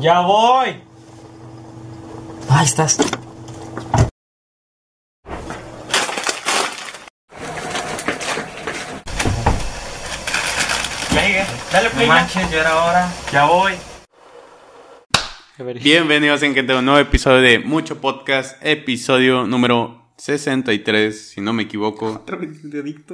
Ya voy. Ahí estás. Dale play. No manches, ya era hora. Ya voy. Bienvenidos en que un nuevo episodio de Mucho Podcast, episodio número 63, si no me equivoco.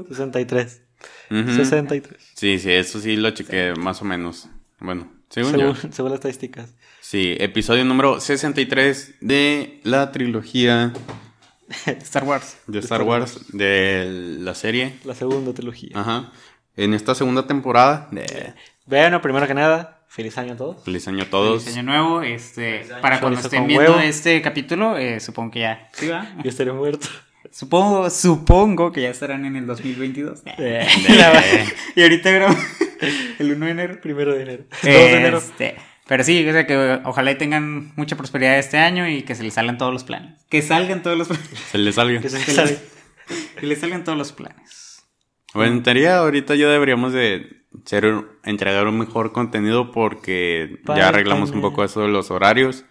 63. Ujú. 63. Sí, sí, eso sí lo chequé más o menos. Bueno, según, Según, yo. según las estadísticas. Sí, episodio número 63 de la trilogía Star Wars. de Star Wars, de la serie. La segunda trilogía. Ajá. En esta segunda temporada de Bueno, primero que nada, feliz año a todos. Feliz año a todos. Feliz año nuevo. Este, para cuando estén viendo huevo. este capítulo, eh, supongo que ya. ¿Sí va? Yo estaré muerto. Supongo, supongo que ya estarán en el 2022. Eh, y ahorita grabamos el 1 de enero. primero de enero. 2 de enero. Este, pero sí, o sea que ojalá y tengan mucha prosperidad este año y que se les salgan todos los planes. Que salgan todos los planes. Se le salga. Que se sale. Que les salgan todos los planes. Bueno, en teoría ahorita ya deberíamos de ser, entregar un mejor contenido porque ya arreglamos un poco eso de los horarios.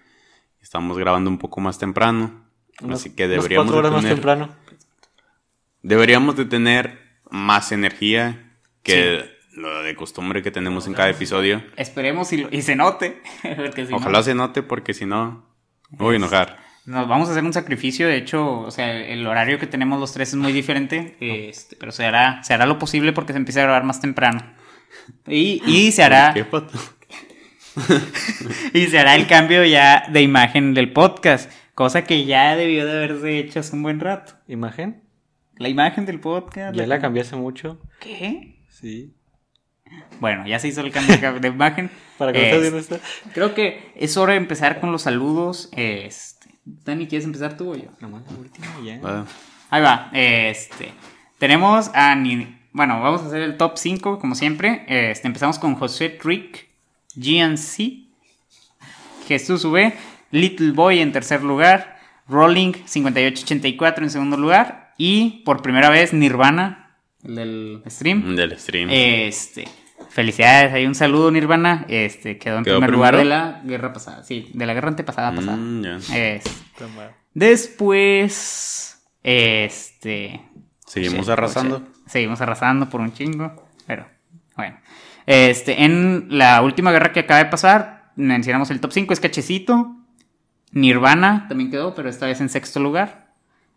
Estamos grabando un poco más temprano. Unos- así que unos deberíamos cuatro horas de más temprano. deberíamos de tener más energía que lo de costumbre que tenemos en cada episodio. Esperemos y, y se note. no- Ojalá se note porque si no, me voy a enojar. Nos vamos a hacer un sacrificio, de hecho, o sea, el horario que tenemos los tres es muy diferente, este, pero se hará, se hará lo posible porque se empieza a grabar más temprano. Y, y se hará ¿Qué pato? y se hará el cambio ya de imagen del podcast, cosa que ya debió de haberse hecho hace un buen rato. ¿Imagen? La imagen del podcast. Ya la cambié hace mucho. ¿Qué? Sí. Bueno, ya se hizo el cambio de- imagen. Para que viendo esto. Creo que es hora de empezar con los saludos. Este, Dani, ¿quieres empezar tú o yo? Nomás la última ya. Ahí va, este. Tenemos a. Ni- Bueno, vamos a hacer el top 5, como siempre. Este, empezamos con José Rick, GNC, Jesús V, Little Boy en tercer lugar, Rolling 5884 en segundo lugar, y por primera vez Nirvana, el del stream. Del stream. Este. Felicidades, hay un saludo Nirvana. Este, quedó en ¿Quedó primer lugar de la guerra pasada. Sí, de la guerra antepasada pasada. Mm. Es- Toma. Después, este. Seguimos arrasando. Seguimos arrasando por un chingo. Pero, bueno. Este, en la última guerra que acaba de pasar, mencionamos el top 5, es Cachecito. Nirvana también quedó, pero esta vez en sexto lugar.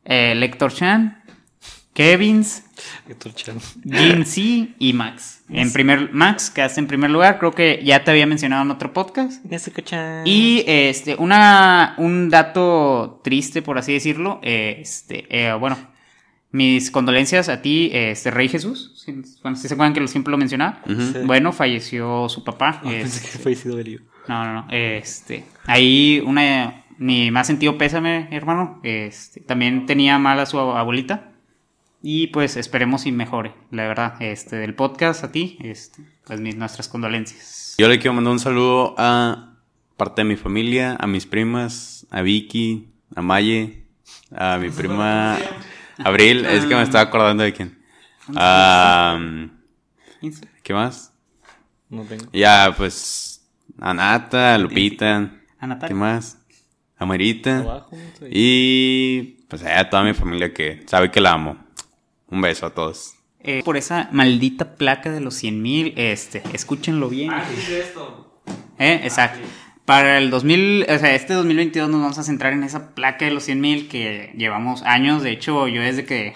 Eh, Lector Chan. Kevins. Héctor Chan. Jin C y Max. En primer, Max, quedaste en primer lugar. Creo que ya te había mencionado en otro podcast. Y este, una, un dato triste, por así decirlo. eh, Este, eh, bueno, mis condolencias a ti, este, Rey Jesús. Si, bueno, si se acuerdan que lo- siempre lo mencionaba. Sí. Bueno, falleció su papá. Ah, pensé este, que Belio. no, no, no. Este, ahí una, mi más sentido pésame, hermano. Este, también tenía mal a su abuelita. Y pues esperemos y mejore, la verdad. Este, del podcast a ti, este, pues mis, nuestras condolencias. Yo le quiero mandar un saludo a parte de mi familia, a mis primas, a Vicky, a Maye, a mi prima Abril, es que me estaba acordando de quién. Ah, ¿Qué más? No tengo. Ya, pues, a Nata, a Lupita. ¿qué más? A Marita. Abajo, no sé. Y pues a toda mi familia que sabe que la amo. Un beso a todos. Eh, por esa maldita placa de los 100 mil, este, escúchenlo bien. Eh, exacto. Para el 2000, o sea, este 2022 nos vamos a centrar en esa placa de los 100 mil que llevamos años. De hecho, yo desde que,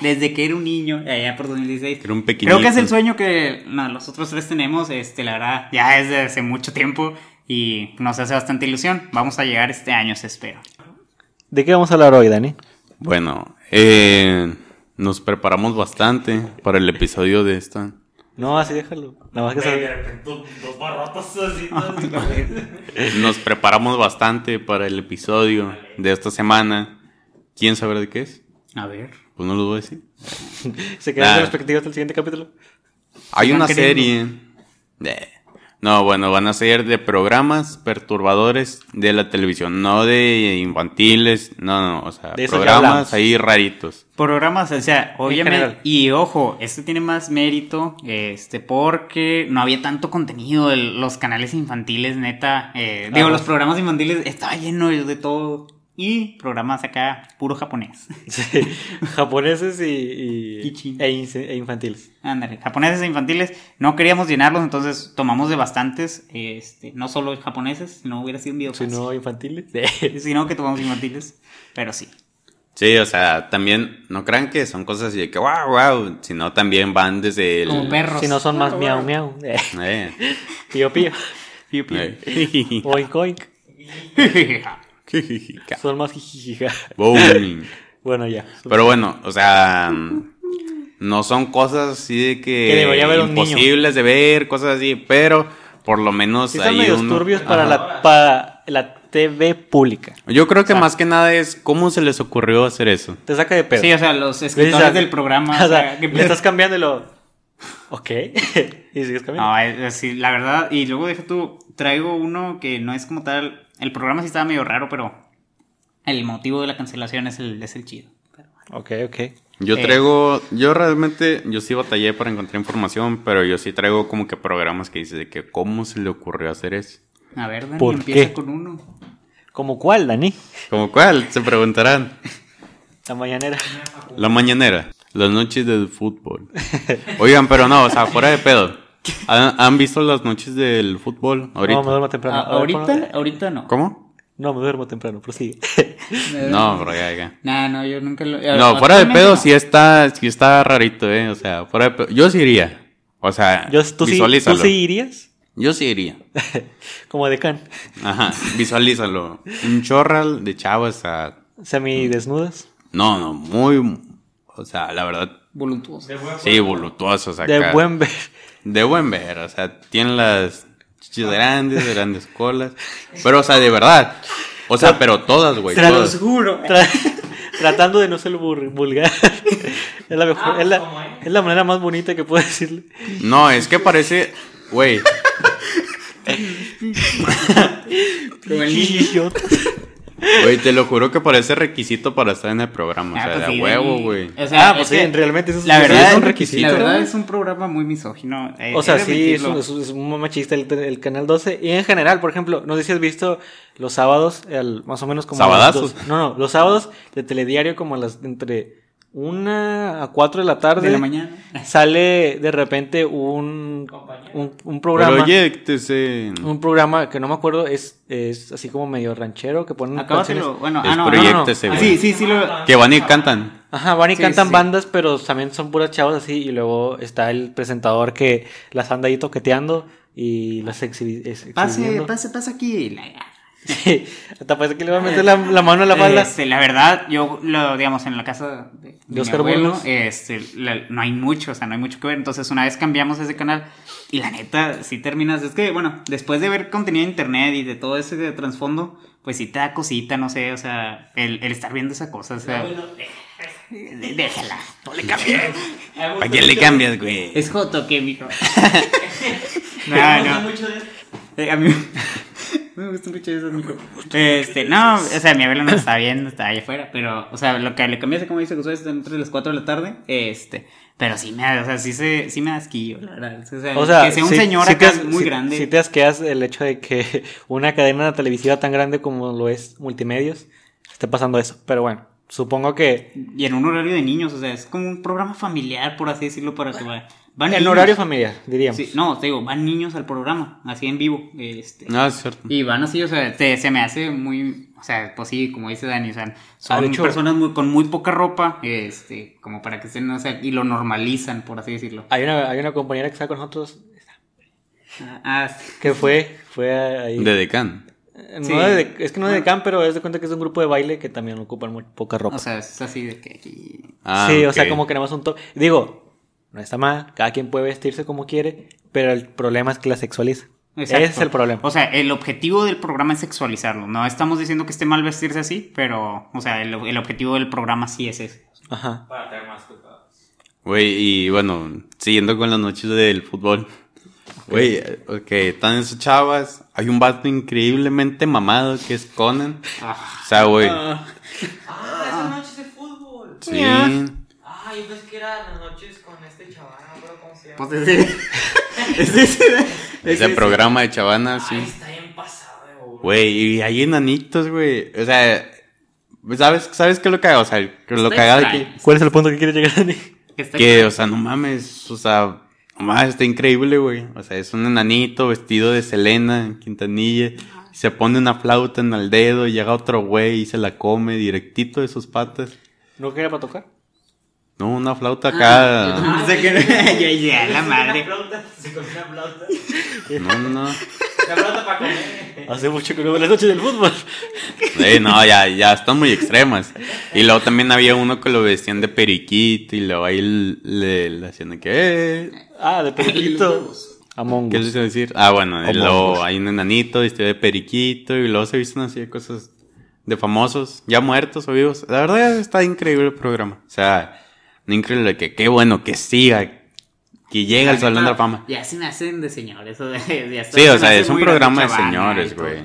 desde que era un niño, allá por 2016. Era un pequeñito. Creo que es el sueño que no, los otros tres tenemos, este, la verdad, ya desde hace mucho tiempo y nos hace bastante ilusión. Vamos a llegar este año, se espero. ¿De qué vamos a hablar hoy, Dani? Bueno, eh, nos preparamos bastante para el episodio de esta. No, así déjalo. Nada más que saber. Dos barrotas así. Nos preparamos bastante para el episodio de esta semana. ¿Quién sabe de qué es? A ver. Pues no lo voy a decir. Se quedan Nah. con expectativas hasta el siguiente capítulo. Hay una queriendo. serie. de- No, bueno, van a ser de programas perturbadores de la televisión, no de infantiles, no, no, o sea, De programas ahí raritos. Programas, o sea, obviamente. Y ojo, este tiene más mérito, este, porque no había tanto contenido. el- los canales infantiles, neta. eh, digo, los programas infantiles estaba lleno de todo. Y programas acá, puro japonés. Sí, japoneses y, y, Y chinos. e, e infantiles. Ándale, japoneses e infantiles. No queríamos llenarlos, entonces tomamos de bastantes. Este, no solo japoneses, no hubiera sido un video Si fácil. no infantiles. Sino que tomamos infantiles. Pero sí. Sí, o sea, también no crean que son cosas así de que wow, wow, sino también van desde el... Como perros. si no son más miau miau. Eh, Pío pío. Piu, piu. eh. Oink oink. Son más jijijija. Bueno, ya. Pero bueno, o sea, no son cosas así de que, Que debería haber un niño. imposibles de ver, cosas así, pero por lo menos Sí hay medios uno- turbios para Ajá. la, para la TV pública. Yo creo que más que nada es cómo se les ocurrió hacer eso. Te saca de pedo. Sí, o sea, los escritores a- del programa. O o sea, ¿qué le estás cambiando y lo... Ok. y sigues cambiando. No, es, es- sí, la verdad. Y luego deja tú, traigo uno que no es como tal. El programa sí estaba medio raro, pero el motivo de la cancelación es el, es el chido. Ok, ok. Yo Eh. traigo, yo realmente, yo sí batallé para encontrar información, pero yo sí traigo como que programas que dice de que cómo se le ocurrió hacer eso. A ver, Dani, ¿Por empieza qué? con uno. ¿Como cuál, Dani? ¿Como cuál? Se preguntarán. La mañanera. La mañanera, las noches del fútbol. Oigan, pero no, o sea, fuera de pedo. ¿Han, han visto las noches del fútbol ahorita? No, me duermo temprano. Ah, ver, ahorita, ponlo- ahorita no. ¿Cómo? No, me duermo temprano, prosigue. No, pero ya, ya. Nah, no, yo nunca lo. No, fuera de pedo no. sí está, sí está rarito, eh. O sea, fuera de pedo. Yo sí iría. O sea, Yo, ¿tú, sí, visualízalo. ¿Tú sí irías? Yo sí iría. Como decán. Ajá, visualízalo. Un chorral de chavas a... Semidesnudas. No, no, muy... O sea, la verdad, Voluntuoso. sí, voluptuosos acá. De buen ver. De buen ver, o sea, tienen las chichis grandes, grandes colas. Pero, o sea, de verdad. O sea, pero todas, güey, Tra- todas. juro. Tra- tratando de no ser bur- vulgar. es, la mejor, Ah, es, la, ¿cómo es? es la manera más bonita que puedo decirle. No, es que parece... Güey, Güey, te lo juro que parece requisito para estar en el programa. O Ah, sea, pues de sí, huevo, güey. O sea, Ah, pues es sí, que realmente eso es- la sí, verdad es un requisito. La verdad es un programa muy misógino. eh, O sea, sí, es, es un- es muy machista el, el Canal 12. Y en general, por ejemplo, no sé si has visto los sábados, el- más o menos como... ¿Sabadazos? dos- no, no, los sábados de telediario como a las entre una a 4 de la tarde. de la mañana. Sale de repente un, un, un programa. Proyectese. Un programa que no me acuerdo, es, es así como medio ranchero, que ponen Acábatelo. Bueno, ah, no, no, no. proyectese, Ah, güey. Sí, sí, sí. Lo... Que van y cantan. Ajá, van y Sí, cantan sí. bandas, pero también son puras chavas así. Y luego está el presentador que las anda ahí toqueteando y las exhibi es- Pase, pase, pase aquí. La- Sí, hasta parece que le va a meter la, la mano en la falda. Este, la verdad, yo lo, digamos, en la casa de, de mi Oscar abuelo, Burgos. este, la- no hay mucho, o sea, no hay mucho que ver. Entonces, una vez cambiamos ese canal y la neta, si terminas, es que, bueno, después de ver contenido de internet y de todo ese de trasfondo, pues sí te da cosita, no sé, o sea, el, el estar viendo esa cosa, o sea, de- déjala, no le cambies. ¿Para quién le cambias, güey? Es joto que, mijo. no, no. Eh, a mí me gusta mucho eso, mijo. Este, no, o sea, mi abuelo no está viendo, está allá afuera, pero, o sea, lo que le cambié, como dice Josué, es entre las 4 de la tarde, este, pero sí me da, o sea, sí, se, sí me da asquillo, la verdad. O sea, O sea, que sea un sí- señor sí acá muy sí- grande. Sí te asqueas el hecho de que una cadena televisiva tan grande como lo es Multimedios esté pasando eso. Pero bueno, supongo que Y en un horario de niños, o sea, es como un programa familiar, por así decirlo, para que va- van en niños. horario familiar, diríamos. Sí, no, te digo, van niños al programa, así en vivo, este. No, es cierto. Y van así, o sea, te- se me hace muy, o sea, pues sí, como dice Dani, o sea, son Ah, hecho- personas muy, con muy poca ropa, este, como para que estén, o sea, y lo normalizan, por así decirlo. Hay una, hay una compañera que está con nosotros Ah, ah, sí. que fue, fue ahí. De Decan. No Sí. de- es que no de Bueno. Can, pero es de cuenta que es un grupo de baile que también ocupan muy poca ropa. o sea, es así de que aquí... Ah, sí, o sea, como que nada más un top. Digo, no está mal, cada quien puede vestirse como quiere, pero el problema es que la sexualiza. Exacto. Ese es el problema. O sea, el objetivo del programa es sexualizarlo. No estamos diciendo que esté mal vestirse así, pero, o sea, el, el objetivo del programa sí es ese. Ajá. Para tener más cuidado. Güey, y bueno, siguiendo con las noches del fútbol. Güey, ok, están esas chavas. Hay un vato increíblemente mamado que es Conan. O sea, güey. Ah, esas noches de fútbol. Sí. Ah, yo pensé que eran las noches con este chaval, no creo cómo se llama. Pues ese. ese, ese, Ese programa de chavanas, Ay, sí. está bien pasado, de bobo. Güey, y hay enanitos, güey. O sea, ¿sabes, ¿sabes qué es lo cagado? O sea, que lo cagado de que... ¿Cuál es el punto que quiere llegar, Dani? Que Que, o sea, no mames, o sea, nomás está increíble, güey. O sea, es un enanito vestido de Selena en Quintanilla. y Se pone una flauta en el dedo y llega otro güey y se la come directito de sus patas. ¿No quería para tocar? No, una flauta Ah, acá. yo también pensé que- ya, ya, la madre. Una flauta, se comió una flauta. No, no, no. La flauta para comer. Hace mucho que no veo las noches del fútbol. Eh, no, ya, ya están muy extremas. Y luego también había uno que lo vestían de periquito y luego ahí le, le hacían de que, eh, Ah, de periquito. Among ¿Qué a decir? Ah, bueno, luego hay un enanito vestido de periquito y luego se visten así de cosas de famosos, ya muertos o vivos. La verdad está increíble el programa. O sea, increíble que qué bueno que siga, que llegue al Salón de la Fama. Ya se me hacen de señores. O de, Sí, se o sea, es un programa de señores, güey.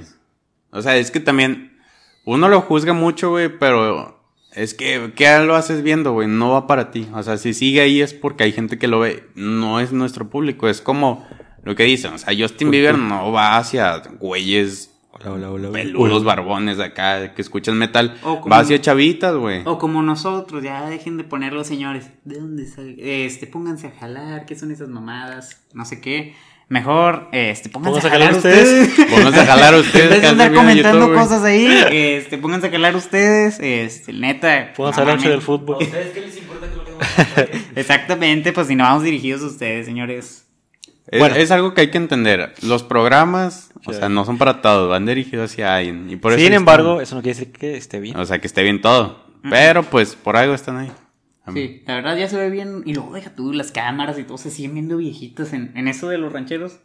O sea, es que también uno lo juzga mucho, güey, pero es que, ¿qué lo haces viendo, güey? No va para ti. O sea, si sigue ahí es porque hay gente que lo ve. No es nuestro público. Es como lo que dicen. O sea, Justin Bieber no va hacia güeyes Hola, hola, hola. peludos, barbones de acá que escuchan metal. Como- Va hacia chavitas, güey. O como nosotros, ya dejen de poner los señores. ¿De dónde sal- Este, pónganse a jalar, ¿qué son esas mamadas? No sé qué. Mejor, este, pónganse, a jalar, a jalar ustedes. ustedes. Pónganse a jalar ustedes. Hacen andar comentando YouTube, cosas ahí, este, pónganse a jalar ustedes, este, neta. Pónganse a noche del ¿A fútbol. ustedes qué les importa que lo que Exactamente, pues si no vamos dirigidos a ustedes, señores. Bueno. es algo que hay que entender. Los programas, o Sí. sea, no son para todos, van dirigidos hacia alguien. Y por eso Sin están- embargo, eso no quiere decir que esté bien. O sea, que esté bien todo. Pero pues por algo están ahí. Sí, la verdad ya se ve bien. Y luego deja tú las cámaras y todo, se siguen viendo viejitos en, en eso de los rancheros.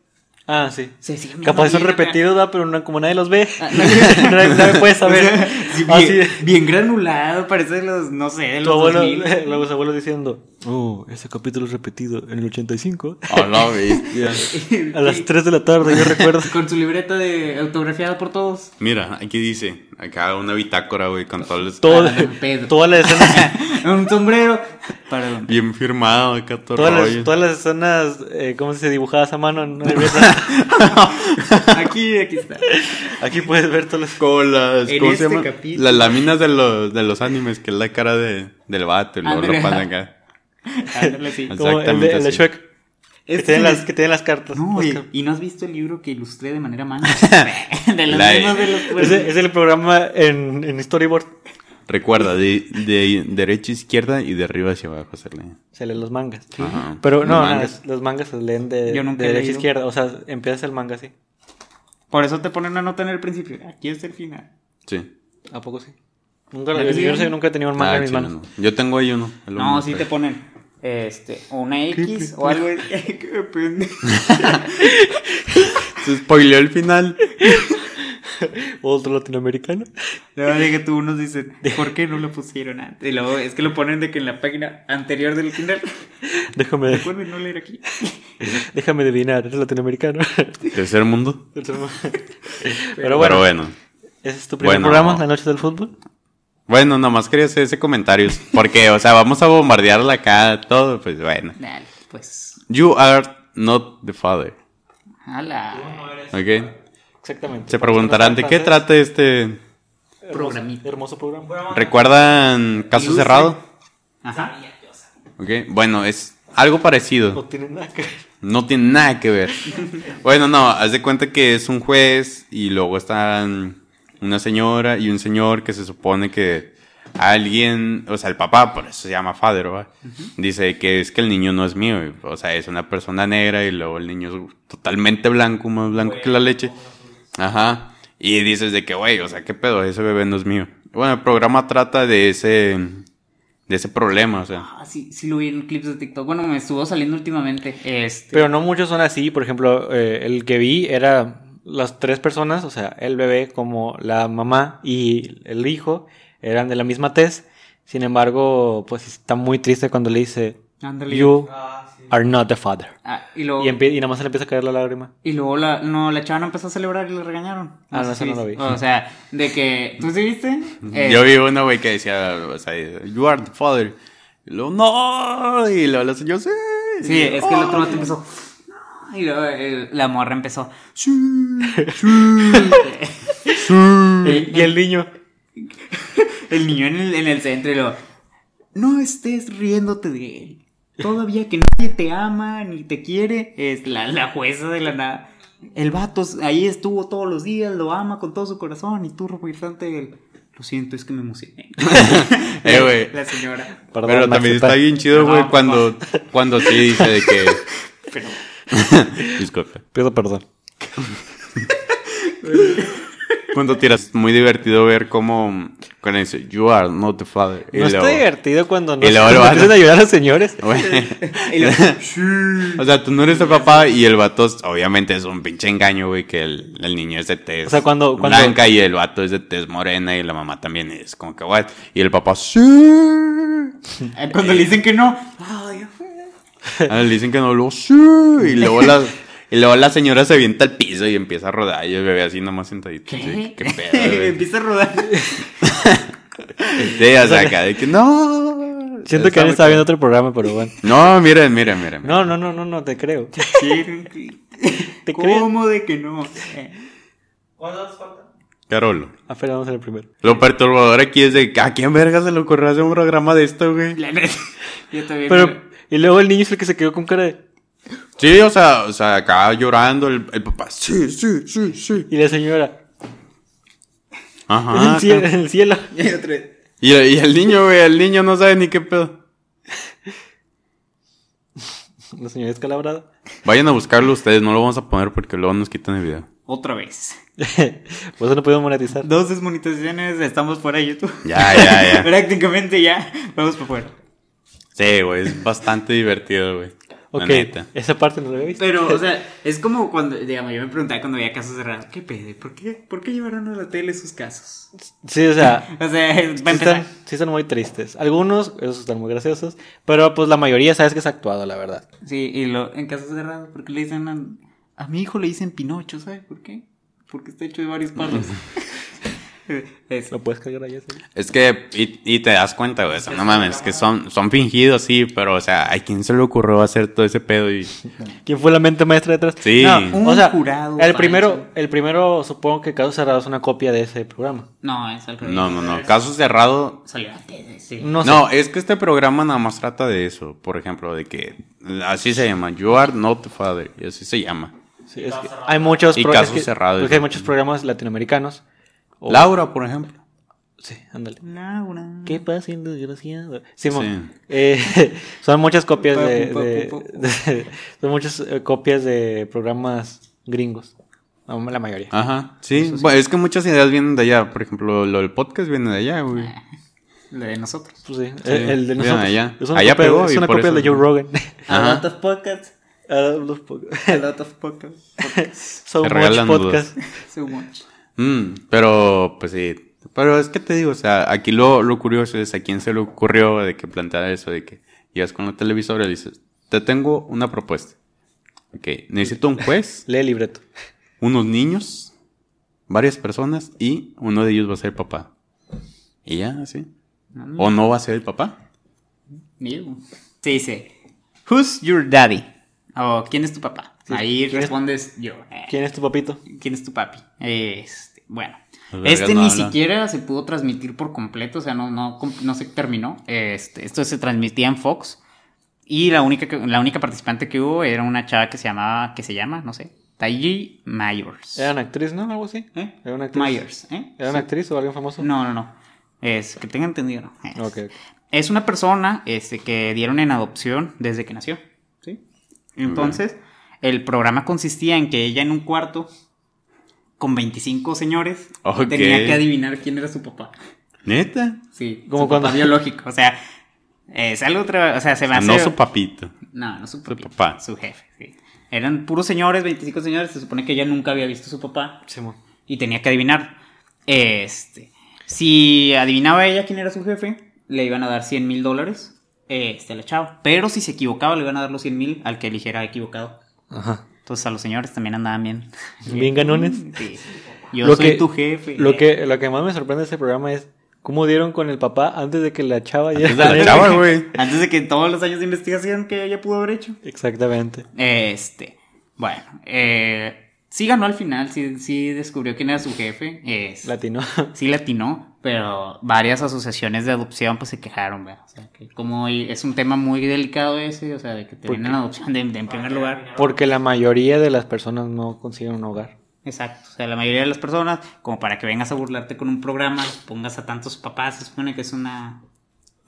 Ah, sí. Se siguen viendo Capaz son repetidos, ¿verdad? pero no- como nadie los ve, Ah, nadie, nadie puede saber. O sea, sí, Así bien, granulado, parece de los, no sé, de tu los abuelo, 2000. los abuelos diciendo, oh, ese capítulo es repetido en el 85. Oh, no, bestia. A las 3 de la tarde, yo recuerdo. Con su libreta de autografiada por todos. Mira, aquí dice, acá una bitácora, güey, con todos los... Todo, Ah, todas las escenas, Un sombrero. Perdón. Bien firmado, acá todo todas las, todas las escenas, eh, ¿cómo se dice? Dibujadas a mano. en una libreta. Aquí, aquí está. Aquí puedes ver todas las... Con las, En ¿cómo este se llama? capítulo. Las láminas de los, de los animes, que es la cara de, del vato, y luego Ándale. lo pasan acá. Ándale, sí. Como el de, Exactamente el de. Que Este tienen, es- las, que tienen las cartas. No, y, no has visto el libro que ilustré de manera mano. de los mismos de los es el programa en, en Storyboard. Recuerda, de, de derecha a izquierda y de arriba hacia abajo se lee. Se leen los mangas. Ajá. Pero Los no, mangas. los mangas se leen de, Yo nunca de derecha a izquierda. O sea, empieza el manga así. Por eso te ponen una nota en el principio. Aquí está el final. Sí. ¿A poco sí? Nunca yo no sé, nunca he tenido un manga Ah, en mis manos. no. Yo tengo ahí uno. No, sí te ponen este, o una X o algo. Se spoileó el final. Otro latinoamericano. Luego de que tú unos dicen, ¿por qué no lo pusieron antes? Y luego es que lo ponen de que en la página anterior del final. Déjame, Recuerden no leer aquí. déjame adivinar, eres latinoamericano. Tercer mundo. Pero bueno, Pero bueno. ese es tu primer Bueno. programa, La Noche del Fútbol. Bueno, nomás quería hacer ese comentario. Porque, o sea, vamos a bombardearla acá, todo, pues bueno. Dale, pues. You are not the father. Ala. ¿Ok? Exactamente. Se preguntarán de qué trata este. Programita. Hermoso programa. ¿Recuerdan Caso. Cerrado? Ajá. ¿Ok? Bueno, es algo parecido. No tiene nada que ver. No tiene nada que ver. Bueno, no, haz de cuenta que es un juez y luego están una señora y un señor que se supone que alguien, o sea, el papá, por eso se llama father, ¿va? Dice que es que el niño no es mío, y, o sea, es una persona negra y luego el niño es totalmente blanco, más blanco que la leche. Ajá. Y dices de que, güey, o sea, ¿qué pedo? Ese bebé no es mío. Bueno, el programa trata de ese, de ese problema, o sea. Ah, sí, sí lo vi en clips de TikTok. Bueno, me estuvo saliendo últimamente. Este. Pero no muchos son así. Por ejemplo, eh, el que vi era las tres personas, o sea, el bebé como la mamá y el hijo eran de la misma tez. Sin embargo, pues está muy triste cuando le dice Ándale. you Ah, sí. are not the father. Ah, y luego, Y, y nada más se le empieza a caer la lágrima. y luego la, no, la chava no empezó a celebrar y le regañaron. Ah, no, sé eso si no lo vi. O sea, de que, ¿tú sí viste? Eh, Yo vi uno, güey, que decía, o sea, you are the father. Y luego, no. Y luego la señora, sí. Sí, es que el otro vato empezó. Y luego el- la morra empezó. Y, y el niño. El niño en el, en el centro y lo. No estés riéndote de él. Todavía que nadie te ama ni te quiere. Es la, la jueza de la nada. El vato ahí estuvo todos los días, lo ama con todo su corazón y tú representante de él. Lo siento, es que me emocioné. Eh, güey. La señora. Perdón, Pero también está- está bien chido, güey, No, cuando, cuando sí dice de que. Pero. Disculpe. Pido perdón. Cuando tiras, muy divertido ver cómo. Cuando dice, you are not the father. Y No está luego- divertido cuando no y luego se lo empiezan van- a ayudar a los señores. Y lo- O sea, tú no eres el papá y el vato, obviamente, es un pinche engaño, güey, que el, el niño es de tez O sea, cuando- cuando- blanca y el vato es de tez morena y la mamá también es como que, what? Y el papá, sí. Eh, Cuando le dicen que no. Ah, le dicen que no, luego, sí. Y luego la, y luego la señora se avienta al piso y empieza a rodar y el bebé así nomás sentadito. ¿Qué? Sí, qué pedo, güey. Empieza a rodar. Sí, o sea, acá de que no. Siento que Está él estaba viendo otro programa, pero bueno. No, miren, miren, miren. No, no, no, no, no, te creo. Te creo. ¿Cómo de que no? Eh, ¿Cuántos faltan? Carolo. Apenas vamos a el primero. Lo perturbador aquí es de que a quién verga se le ocurrió hacer un programa de esto, güey. la neta, Yo también. Pero, y luego el niño es el que se quedó con cara de. Sí, o sea, o sea, acá llorando el, el papá. Sí, sí, sí, sí. Y la señora. en, Ajá. el cielo, en el cielo. Y otra vez. Y, y el niño, güey, el niño no sabe ni qué pedo. La señora escalabrada. Vayan a buscarlo ustedes, no lo vamos a poner porque luego nos quitan el video. Otra vez. Por eso no podemos monetizar. Dos desmonetizaciones, estamos fuera de YouTube. Ya, ya, ya. Prácticamente ya. Vamos para fuera. Sí, güey, es bastante divertido, güey. Ok, neta. esa parte no la había visto. Pero, o sea, es como cuando, digamos, yo me preguntaba cuando veía casos cerrados, ¿qué pedo? ¿Por qué, ¿Por qué llevaron a la tele sus casos? Sí, o sea, O sea, sí están, sí están muy tristes. Algunos, esos están muy graciosos. Pero pues la mayoría sabes que es actuado, la verdad. Sí, y lo, en casos cerrados, porque le dicen a, a mi hijo le dicen Pinocho, ¿sabes por qué? Porque está hecho de varios palos. Eso. Lo puedes cargar allá. sí. Es que, y, y te das cuenta, güey, o sea, no mames, que son, son fingidos, sí, pero, o sea, ¿a quién se le ocurrió hacer todo ese pedo? Y... ¿Quién fue la mente maestra detrás? Sí. No, Un o sea, jurado el primero, el primero supongo que Caso Cerrado es una copia de ese programa. No, es al revés. No, no, no, caso cerrado. Salió antes, sí. No, sé. No, es que este programa nada más trata de eso, por ejemplo, de que, así se llama, You are not the father, y así se llama. Sí, es que hay muchos Y casos es que- cerrados. Porque hay muchos programas latinoamericanos. O- Laura, por ejemplo. Sí, ándale. Laura. ¿Qué pasa, desgraciado? Simón, Sí. eh, son muchas copias de, de- de- son muchas eh, copias de programas gringos. La mayoría. Ajá, sí, bueno, es que muchas ideas vienen de allá, por ejemplo, lo del podcast viene de allá, güey. La de nosotros. Pues sí, el, el de bien nosotros. allá. Es una Allá copia, pegó es una copia eso- de Joe Rogan. Ajá. A lot of podcasts. Ah, los po- A lot of podcasts. so much podcast. So much. Mm, pero, pues sí. Pero es que te digo, o sea, aquí lo, lo curioso es a quién se le ocurrió de que planteara eso, de que llegas con la televisora y dices, te tengo una propuesta. Ok, necesito un juez, Lee el libreto. unos niños, varias personas y uno de ellos va a ser papá. Y ya, así. O no va a ser el papá. Se dice, Who's your daddy? O ¿quién es tu papá? Ahí ¿quién es- respondes yo. Eh, ¿Quién es tu papito? ¿Quién es tu papi? Este, bueno. Vergas Este no ni hablan. siquiera se pudo transmitir por completo, o sea, no, no, no se terminó. Este, esto se transmitía en Fox. Y la única, la única participante que hubo era una chava que se llamaba, que se llama, no sé, Taiji Myers. ¿Era una actriz, no? Algo así. ¿Eh? ¿Era una actriz? Myers, ¿eh? ¿Era una actriz o alguien famoso? No, no, no. Es que tenga entendido, ¿no? Es, Ok, ok. es una persona este, que dieron en adopción desde que nació. ¿sí? Entonces, el programa consistía en que ella en un cuarto con 25 señores tenía que adivinar quién era su papá. ¿Neta? Sí, Como su cuando- papá biológico. O sea, es algo otra. O sea, se me Ah, hace. no su papito. No, no su, papi, papá. Su jefe, sí. Eran puros señores, 25 señores. Se supone que ella nunca había visto a su papá Simón. y tenía que adivinar. Este. Si adivinaba ella quién era su jefe, le iban a dar 100 mil dólares. este, a la chava. Pero si se equivocaba, le iban a dar los 100 mil al que eligiera equivocado. Ajá. Entonces a los señores también andaban bien. Bien ganones. Sí. Yo Lo soy que- tu jefe. Lo que, lo que más me sorprende de este programa es cómo dieron con el papá antes de que la chava ya Es de la chava, güey. Antes de que todos los años de investigación que ella pudo haber hecho. Exactamente. Este, bueno, eh, sí ganó al final, sí, sí descubrió quién era su jefe. Es, Latino. sí latinó, pero varias asociaciones de adopción pues se quejaron, ¿verdad? O sea, que como es un tema muy delicado ese, o sea, de que te ¿Por vienen adopción de, de en primer lugar. Porque la mayoría de las personas no consiguen un hogar. Exacto, o sea, la mayoría de las personas, como para que vengas a burlarte con un programa, pongas a tantos papás, se supone que es una...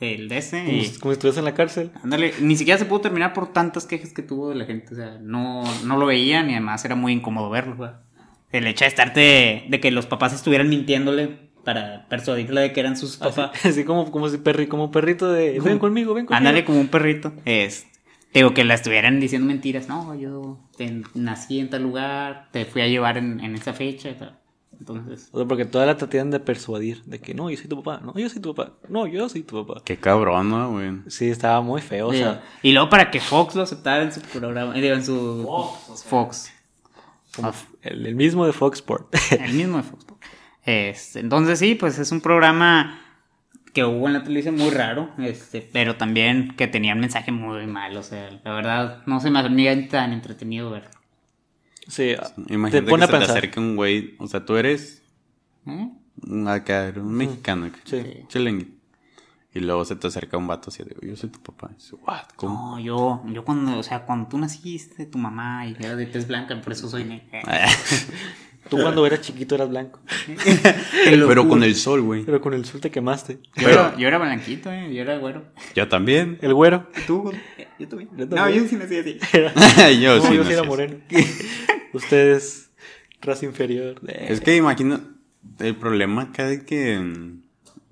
El de ese Como, y... si- como si estuvieras en la cárcel. Ándale, ni siquiera se pudo terminar por tantas quejas que tuvo de la gente. O sea, no, no lo veían y además era muy incómodo verlo. ¿verdad? El hecho de estarte, de que los papás estuvieran mintiéndole para persuadirle de que eran sus papás. Así, así como, como si perri, como perrito de ven conmigo, ven conmigo. Ándale como un perrito. Es, digo, que la estuvieran diciendo mentiras. No, yo te- nací en tal lugar, te fui a llevar en, en esa fecha y tal. Entonces, O sea, porque toda la tratan de persuadir de que no, yo soy tu papá, no, yo soy tu papá, no, yo soy tu papá. Qué cabrón, ¿no, güey? Sí, estaba muy feo, o sea, y luego para que Fox lo aceptara en su programa, digo, en su Fox, o sea. Fox. como el, el mismo de Fox Sport. El mismo de Fox. Este, entonces sí, pues es un programa que hubo en la televisión muy raro, este, pero también que tenía un mensaje muy malo, o sea, la verdad no se me hacía tan entretenido verlo. Sí, Imagínate te pone que a se te pensar. acerque un güey. O sea, tú eres un, acá, un mexicano. acá, Sí. chilengue. Y luego se te acerca un vato así de, yo soy tu papá. Y dices, what? ¿Cómo? No, yo, yo cuando, o sea, cuando tú naciste, tu mamá y era de tez blanca, por eso soy negra. Tú cuando eras chiquito eras blanco, Pero con el sol, güey. pero con el sol te quemaste. Yo, era, yo era blanquito, eh, yo era güero. Yo también. El güero. ¿Tú? Yo también. Yo No, yo sí nací así. yo No, sí. yo no sí era moreno. Ustedes, raza inferior. Es que imagino el problema acá de que. mm,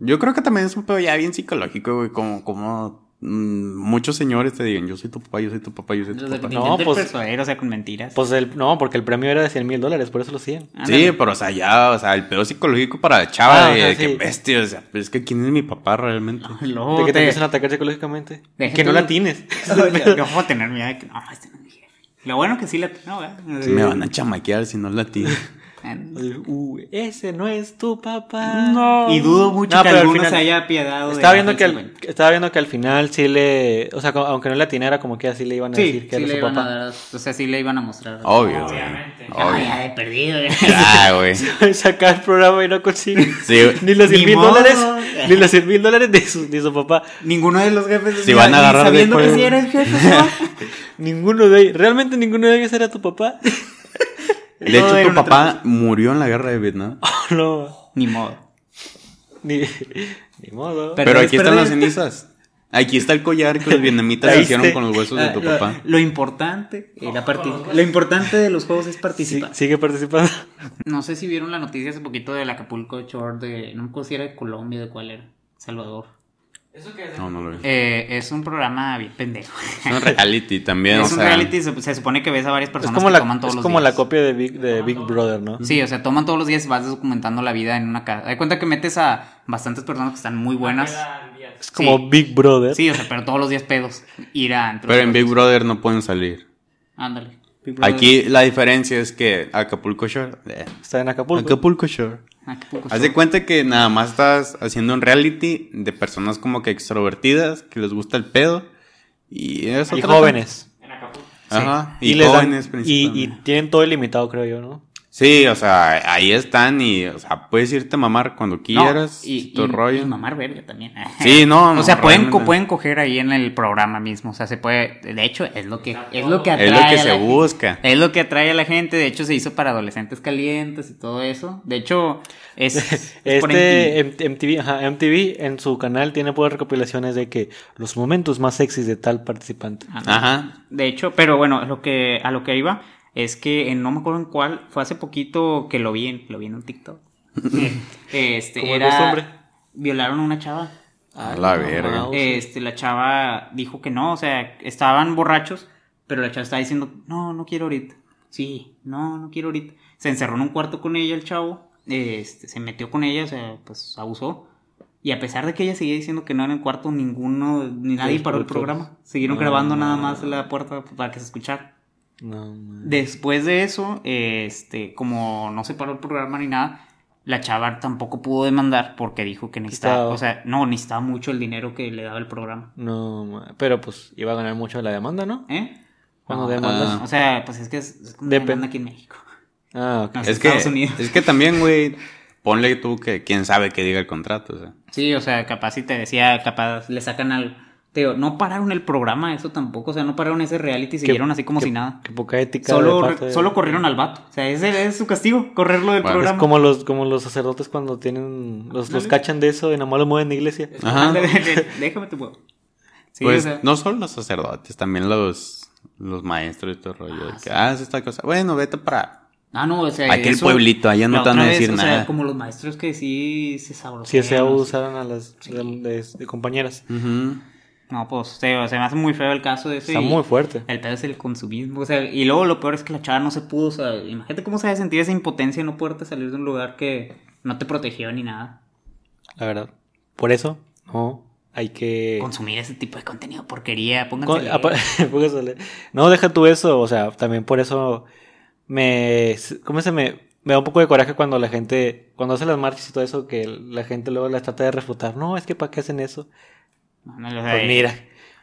Yo creo que también es un pedo ya bien psicológico, güey. Como, como mm, muchos señores te digan, yo soy tu papá, yo soy tu papá, yo soy tu papá. No, pues- o sea, con mentiras. Pues el, no, porque el premio era de 100 mil dólares, por eso lo hacían. Sí, Ándale. pero o sea, ya, o sea, el pedo psicológico para la chava Ah, de, o sea, de que sí. bestia, o sea, pues es que quién es mi papá realmente. Luego de que te te- empiezan a atacar psicológicamente. Deja que no la tienes. puedo tener miedo de que no, este no es. Lo bueno que sí la no, ¿verdad? Me van a chamaquear si no la tiene. Uh, ese no es tu papá. Y dudo mucho No, que alguno final- se haya apiadado. de Estaba viendo, que al, 50. estaba viendo que al final sí le. O sea, aunque no la atinara, como que así le iban a Sí, decir que sí era le su iban papá. a dar, o sea, sí le iban a mostrar. Obvio. Obviamente. Obvio. ya de perdido. Ah, güey. Sacar el programa y no consigue Sí, ni los 100 Ni mil dólares. Ni los 100 mil dólares de su, de su papá. Ninguno de los jefes. Si van a agarrar de sabiendo que juego. sí era el jefe. se. Ninguno de ellos. Realmente ninguno de ellos era tu papá. De hecho, tu papá murió en la guerra de Vietnam. no. Ni modo. Ni, ni modo. Pero- aquí están las cenizas. Aquí está el collar que los vietnamitas hicieron con los huesos de tu Ah, lo, papá. lo importante, eh, la lo importante de los juegos es Sí, participar. sigue participando. No sé si vieron la noticia hace poquito del Acapulco Shore de. No me acuerdo si era de Colombia, de cuál era. Salvador. ¿Eso qué es? No, no lo vi. Eh, es un programa bien pendejo. Es un reality también, es o un sea. reality, se, se supone que ves a varias Es personas como, que la, toman todos es los como la días. copia de Big, de Big Brother, ¿no? Sí, o sea, toman todos los días y vas documentando la vida en una casa. Hay cuenta que metes a bastantes personas que están muy buenas. Días. Es como Sí. Big Brother. Sí, o sea, pero todos los días pedos. Ir a. Pero en Big Brother no pueden salir. Ándale. Aquí la diferencia es que Acapulco Shore. eh, Está en Acapulco. Acapulco Shore. Acapulco Haz de cuenta que nada más estás haciendo un reality de personas como que extrovertidas, que les gusta el pedo. Y eso Y jóvenes. En Acapulco. Ajá. Y, les dan- jóvenes y, principalmente. y tienen todo ilimitado, creo yo, ¿no? Sí, o sea, ahí están y, o sea, puedes irte a mamar cuando No, quieras. y, tu y- rollo. y mamar verga también. Sí, no, no, O sea, pueden, co- pueden coger ahí en el programa mismo. O sea, se puede. De hecho, es lo que, es lo que atrae. Es lo que a se la- busca. Es lo que atrae a la gente. De hecho, se hizo para adolescentes calientes y todo eso. De hecho, es. es por Este MTV. MTV, ajá, MTV en su canal tiene puras recopilaciones de que los momentos más sexys de tal participante. Ándale. Ajá. De hecho, pero bueno, lo que, a lo que iba es que en- no me acuerdo en cuál, fue hace poquito que lo vi en, lo vi en un TikTok. este, era, violaron a una chava. A la verga. Este, la chava dijo que no, o sea, estaban borrachos, pero la chava estaba diciendo, no, no quiero ahorita. Sí, no, no quiero ahorita. Se encerró en un cuarto con ella el chavo, este, se metió con ella, o sea, pues abusó. Y a pesar de que ella seguía diciendo que no era en el cuarto, ninguno, ni nadie paró el programa. Siguieron No, grabando nada más la puerta para que se escuchara. No. Después de eso, este, como no se paró el programa ni nada, la chava tampoco pudo demandar porque dijo que necesitaba, Estaba- o sea, no, necesitaba mucho el dinero que le daba el programa. No, man. pero pues iba a ganar mucho la demanda, ¿no? ¿Eh? Cuando No, demandas. O sea, pues es que es, es como Depende. demanda aquí en México. Ah, ok. No, Es es que, Estados Unidos. es que también, güey, ponle tú que quién sabe qué diga el contrato, o sea. Sí, o sea, capaz si te decía, capaz le sacan al... Te digo, no pararon el programa, eso tampoco, o sea, no pararon ese reality, siguieron así como qué- si nada. Qué poca ética. Solo, de parte de- solo corrieron al vato. O sea, ese es su castigo, correrlo del Bueno, programa. Es como los, como los sacerdotes cuando tienen. Los, los cachan de eso y nada más lo mueven de iglesia. Ajá. Déjame tu huevo. Sí, pues o sea, no solo los sacerdotes, también los, los maestros y todo el rollo. de que, ah, es esta cosa. Bueno, vete para. Ah, no, o sea. Aquel eso- pueblito, allá no te van a decir o sea, nada. como los maestros que sí se sabrosean. Si se abusaron a las de, de- de compañeras. Ujú. No, pues, se me hace muy feo el caso de ese. Está muy fuerte. El pedo es el consumismo, o sea, y luego lo peor es que la chava no se pudo, o sea, imagínate cómo se debe sentir esa impotencia no poderte salir de un lugar que no te protegió ni nada. La verdad. Por eso, no. Hay que. Consumir ese tipo de contenido, porquería, pónganse. Con-. No, deja tú eso. O sea, también por eso me. ¿Cómo se me.? Me da un poco de coraje cuando la gente. Cuando hace las marchas y todo eso, que la gente luego las trata de refutar. No, es que ¿para qué hacen eso? Ándale, o sea, Pues mira,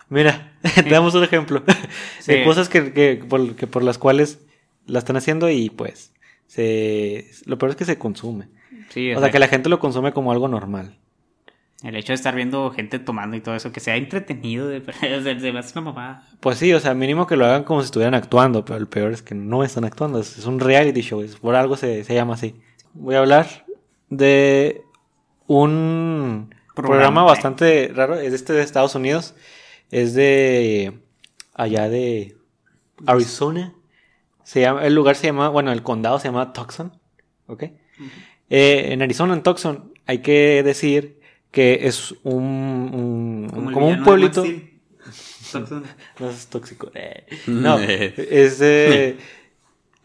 mira, te damos un ejemplo de cosas que, que, por, que por las cuales la están haciendo y pues se lo peor es que se consume. Sí, O sea, que la gente lo consume como algo normal. El hecho de estar viendo gente tomando y todo eso, que sea entretenido, de, una mamada. Pues sí, o sea, mínimo que lo hagan como si estuvieran actuando, pero el peor es que no están actuando, es, es un reality show, es, por algo se, se llama así. Voy a hablar de un programa, bastante raro, es este de Estados Unidos, es de allá de Arizona. Se llama, el lugar se llama, bueno, el condado se llama Tucson, ¿ok? Eh, en Arizona, en Tucson, hay que decir que es un, un- Como, un pueblito. No es tóxico. eh. No, es eh,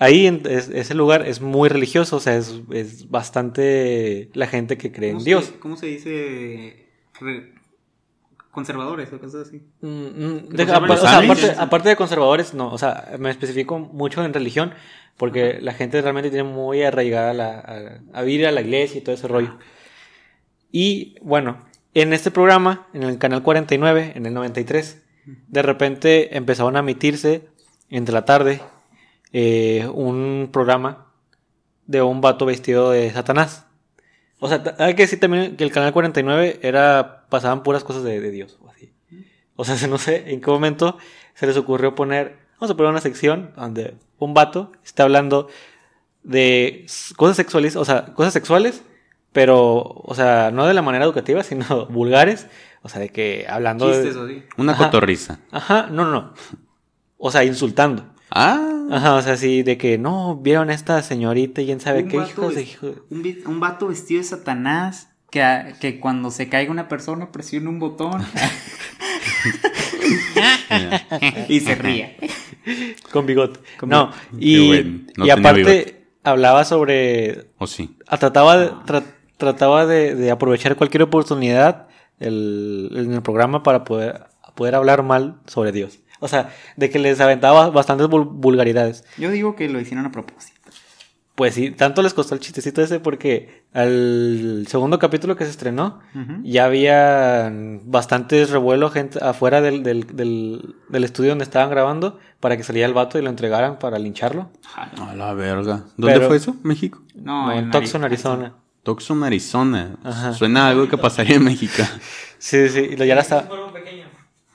ahí en es- ese lugar es muy religioso, o sea, es, es bastante la gente que cree en ¿Cómo Dios. ¿Cómo se dice? Re- conservadores o cosas así. Mm, mm, ¿Que deja- conservan apa- los o sea, aparte, aparte de conservadores, no, o sea, me especifico mucho en religión porque la gente realmente tiene muy arraigada la, a, a ir a la iglesia y todo ese rollo. Y bueno, en este programa, en el canal 49, en el 93, de repente empezaron a emitirse entre la tarde eh, un programa de un vato vestido de Satanás. O sea, hay que decir también que el canal 49 era pasaban puras cosas de, de Dios. o así. O sea, no sé en qué momento se les ocurrió poner, vamos a poner una sección donde un vato está hablando de cosas sexuales, o sea, cosas sexuales, pero, o sea, no de la manera educativa, sino vulgares, o sea, de que hablando Chistes de... Una Ajá. cotorriza. Ajá, no, no, no. O sea, insultando. Ah. Ajá, o sea, sí, de que no, vieron a esta señorita y quién sabe Un qué hijos de hijo. Un, un vato vestido de Satanás que, que cuando se caiga una persona presiona un botón y se ríe. Con bigote. Con no, y, bueno, no y aparte bigote. hablaba sobre. O sí. ah, Trataba, de- tra- trataba de, de aprovechar cualquier oportunidad el- en el programa para poder, poder hablar mal sobre Dios. O sea, de que les aventaba bastantes vul- vulgaridades. Yo digo que lo hicieron a propósito. Pues sí, tanto les costó el chistecito ese porque al segundo capítulo que se estrenó ya había bastantes revuelo gente afuera del, del, del, del estudio donde estaban grabando para que saliera el vato y lo entregaran para lincharlo. A la verga. ¿Dónde Pero- fue eso? ¿México? No, No, en en Tucson, Arizona. Tucson, Arizona. Ajá. Suena a algo que pasaría en México. Sí, sí, y lo- ya la Es un está. pueblo pequeño.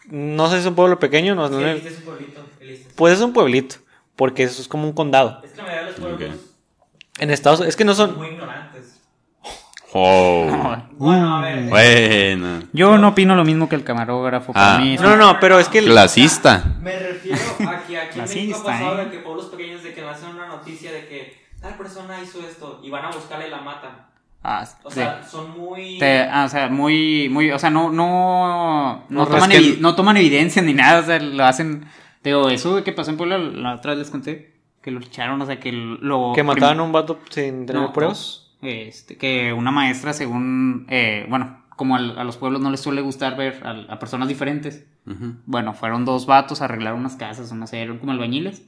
No sé si es un pueblo pequeño, no, no- Sí, Eliste es un pueblito. Pues es un pueblito, porque eso es como un condado. Es que la mayoría de los pueblos En Estados es que no son muy ignorantes. Oh. No. Bueno, a ver. Bueno. Yo no opino lo mismo que el camarógrafo. Para Ah. mí no, no, no, pero es que el- Clasista. Me refiero a que aquí en México ha pasado ¿eh? de que pueblos pequeños de que hacen una noticia de que tal persona hizo esto y van a buscarla y la matan. Ah, O sí. sea, son muy... Te- ah, o sea, muy, muy, o sea, no, no, no, No, toman, es que- evi- no toman evidencia ni nada, o sea, lo hacen, te digo, eso que pasó en Puebla, la otra vez les conté, que lo echaron, o sea, que lo... que mataban a un vato sin tener no, pruebas. este, que una maestra, según, eh, bueno, como al- a, los pueblos no les suele gustar ver a, a personas diferentes. Bueno, fueron dos vatos a arreglar unas casas, no sé, eran como albañiles,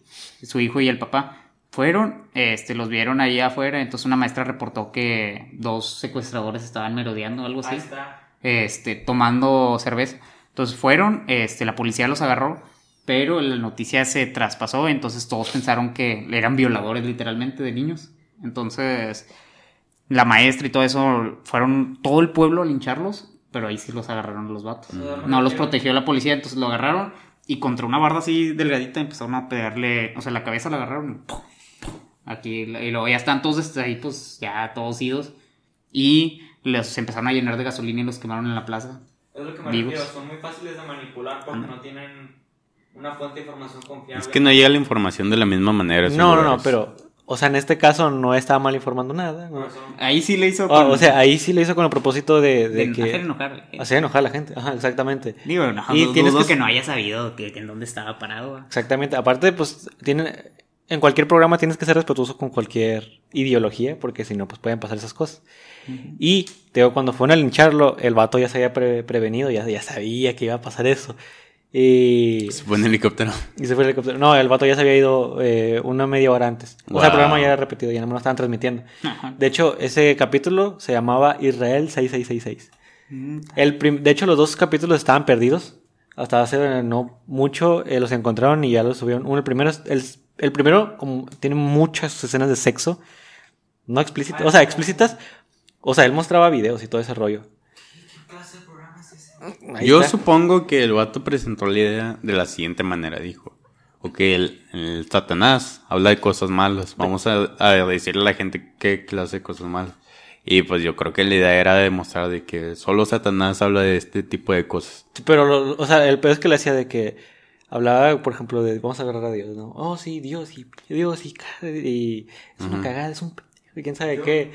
su hijo y el papá. Fueron, este, los vieron ahí afuera, entonces una maestra reportó que dos secuestradores estaban merodeando, algo así Ahí está. este, tomando cerveza. Entonces fueron, este, la policía los agarró, pero la noticia se traspasó, entonces todos pensaron que eran violadores literalmente de niños. Entonces, la maestra y todo eso, fueron todo el pueblo a lincharlos, pero ahí sí los agarraron los vatos. No los protegió la policía, entonces lo agarraron y contra una barda así delgadita empezaron a pegarle, o sea, la cabeza la agarraron y ¡pum! Aquí, y luego ya están todos ahí, pues ya todos idos. Y los empezaron a llenar de gasolina y los quemaron en la plaza. Es lo que me Vivos. refiero. Son muy fáciles de manipular porque no tienen una fuente de información confiable. Es que no llega la información de la misma manera. No, no, no, pero, o sea, en este caso no estaba mal informando nada. ¿no? Ahí sí le hizo. O sea, ahí sí le hizo con el propósito de, de de que hacer enojar a la gente. hacer enojar a la gente. Ajá, exactamente. Digo, no, Y dudo tienes que- que... no haya sabido que, que en dónde estaba parado. Exactamente. Aparte, pues, tiene, en cualquier programa tienes que ser respetuoso con cualquier ideología, porque si no, pues pueden pasar esas cosas. Y, te digo, cuando fueron a lincharlo, el vato ya se había pre- prevenido, ya, ya sabía que iba a pasar eso. Y, Se pone en helicóptero. y se fue el helicóptero. No, el vato ya se había ido eh, una media hora antes. O sea, el Wow. programa ya era repetido, ya no me lo estaban transmitiendo. Ajá. De hecho, ese capítulo se llamaba Israel 6666. Mm, El prim- de hecho, los dos capítulos estaban perdidos. Hasta hace no mucho eh, los encontraron y ya los subieron. Uno, el primero, es- el, el primero como, tiene muchas escenas de sexo. No explícitas. O sea, explícitas. O sea, él mostraba videos y todo ese rollo. Yo está. supongo que el vato presentó la idea de la siguiente manera. Dijo, ok, el, el Satanás habla de cosas malas. Vamos a, a decirle a la gente qué clase de cosas malas. Y pues yo creo que la idea era demostrar de que solo Satanás habla de este tipo de cosas. Pero, o sea, el peor es que le hacía de que hablaba, por ejemplo, de vamos a agarrar a Dios, ¿no? Oh, sí, Dios, y Dios, y, y es una cagada, es un pendejo, y quién sabe qué.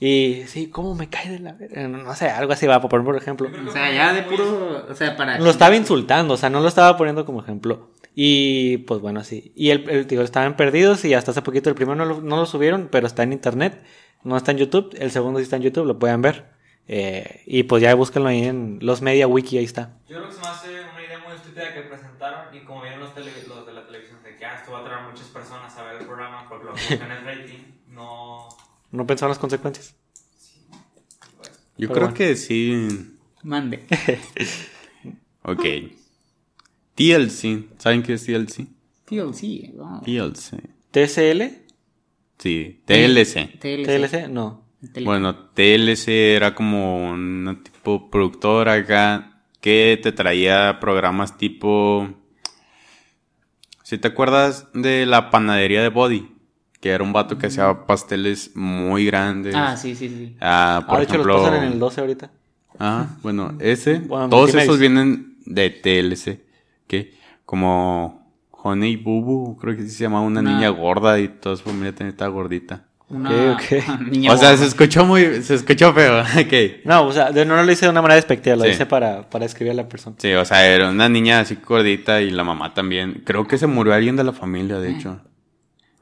Y sí, ¿cómo me cae de la? No sé, algo así va, por poner por ejemplo. O sea, ya de puro. O sea, para. Lo estaba insultando, o sea, no lo estaba poniendo como ejemplo. Y pues bueno, así. Y el, el digo, estaban perdidos y hasta hace poquito el primero no lo, no lo subieron, pero está en internet, no está en YouTube. El segundo sí está en YouTube, lo pueden ver. Eh, y pues ya búsquenlo ahí en los media wiki, ahí está. Yo creo que se me hace una idea muy estúpida que presentaron y como vieron los, tele- los de la televisión de que ah, esto va a traer muchas personas a ver el programa porque lo que es rating, no... No pensaron las consecuencias. Yo Pero creo bueno. que sí. Mande. Ok. TLC. ¿Saben qué es TLC? Sí. no. TLC. ¿TCL? Sí, TLC. TLC. ¿TLC? No. Bueno, TLC era como una tipo productora acá que te traía programas tipo... Si te acuerdas de la panadería de Body, que era un vato que hacía pasteles muy grandes. Ah, sí, sí, sí. Ah, por Ah, de hecho, ejemplo... los pasan en el 12 ahorita. Ah, bueno, ese. Bueno, todos multimedios. esos vienen de TLC. Que como Honey Boo, creo que sí se llamaba una niña gorda y toda su familia estaba gordita. Una niña o sea, se escuchó muy, se escuchó feo. ok. No, o sea, no lo hice de una manera despectiva, lo Sí. hice para, para escribir a la persona. Sí, o sea, era una niña así gordita y la mamá también. Creo que se murió alguien de la familia, de hecho.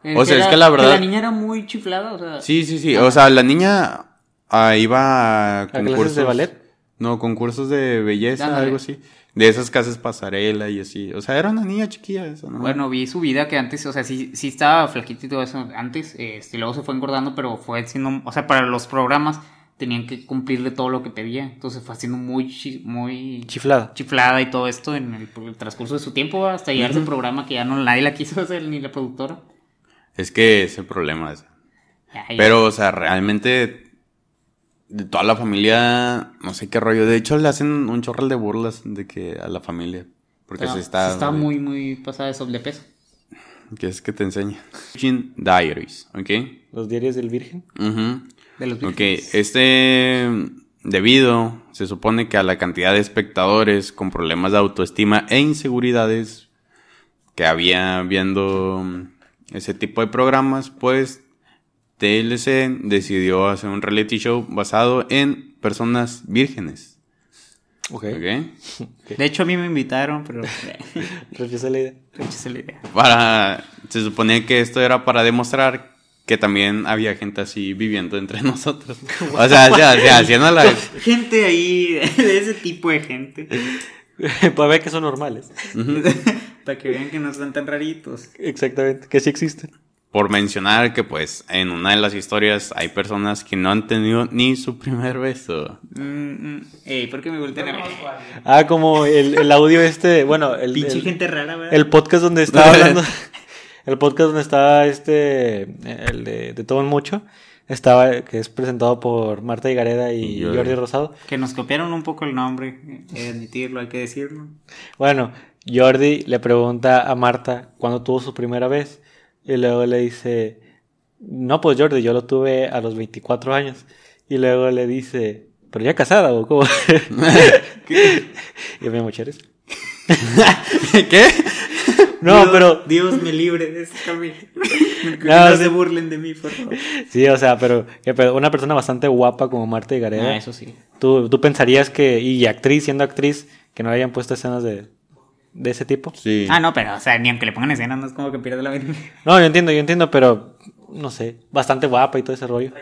Eh, o sea, es que la verdad- La niña era muy chiflada, o sea. Sí, sí, sí. O sea, la niña ah, iba a clases concursos de ballet? No, concursos de belleza, algo así. De esas casas pasarela y así. O sea, era una niña chiquilla esa, ¿no? Bueno, vi su vida que antes, o sea, sí, sí estaba flaquito y todo eso antes, este, luego se fue engordando, pero fue siendo, o sea, para los programas tenían que cumplirle todo lo que pedía, entonces fue haciendo muy, chi- muy Chiflada. chiflada y todo esto en el, el transcurso de su tiempo hasta llegar a ese programa que ya no nadie la quiso hacer ni la productora. Es que problema es. Ya, ya. Pero, o sea, realmente de toda la familia, no sé qué rollo. De hecho, le hacen un chorral de burlas de que a la familia. Porque Pero se está. está muy, muy pasada de sobrepeso. Que es que te enseña. Virgin Diaries, ¿ok? Los diarios del Virgen. Ujú. De los Ok, vírgenes. este. Debido, se supone que a la cantidad de espectadores con problemas de autoestima e inseguridades que había viendo ese tipo de programas, pues TLC decidió hacer un reality show basado en personas vírgenes. Ok. De hecho, a mí me invitaron, pero Rechacé la idea. la idea. Para. Se suponía que esto era para demostrar que también había gente así viviendo entre nosotros. O sea, o sea, haciendo la... Gente ahí, de ese tipo de gente. Para ver que son normales. Para que vean que no están tan raritos. Exactamente, que sí existen. Por mencionar que pues en una de las historias hay personas que no han tenido ni su primer beso. Mm, mm. Ey, ¿por qué me voltean a ver? Ah, como el, el audio este, bueno, el, Pinche el- gente rara, ¿verdad? el podcast donde estaba hablando, el podcast donde estaba este, el de, de Todo en Mucho, estaba, que es presentado por Marta Higareda y Y Jordi. Jordi Rosado. Que nos copiaron un poco el nombre, eh, admitirlo, hay que decirlo. Bueno, Jordi le pregunta a Marta cuándo tuvo su primera vez. Y luego le dice, no, pues Jordi, yo lo tuve a los 24 años. Y luego le dice, pero ya casada o cómo. y me mujeres. ¿Qué? No, Dios- pero Dios me libre de ese camino. No, no, se burlen de mí, por favor. sí, o sea, pero qué pedo, una persona bastante guapa como Marta Higareda. Ah, eso sí. ¿Tú, tú pensarías que, y actriz, siendo actriz, que no hayan puesto escenas de, de ese tipo? Sí. Ah, no, pero, o sea, ni aunque le pongan escenas, no es como que pierda la vida. No, yo entiendo, yo entiendo, pero no sé, bastante guapa y todo ese rollo.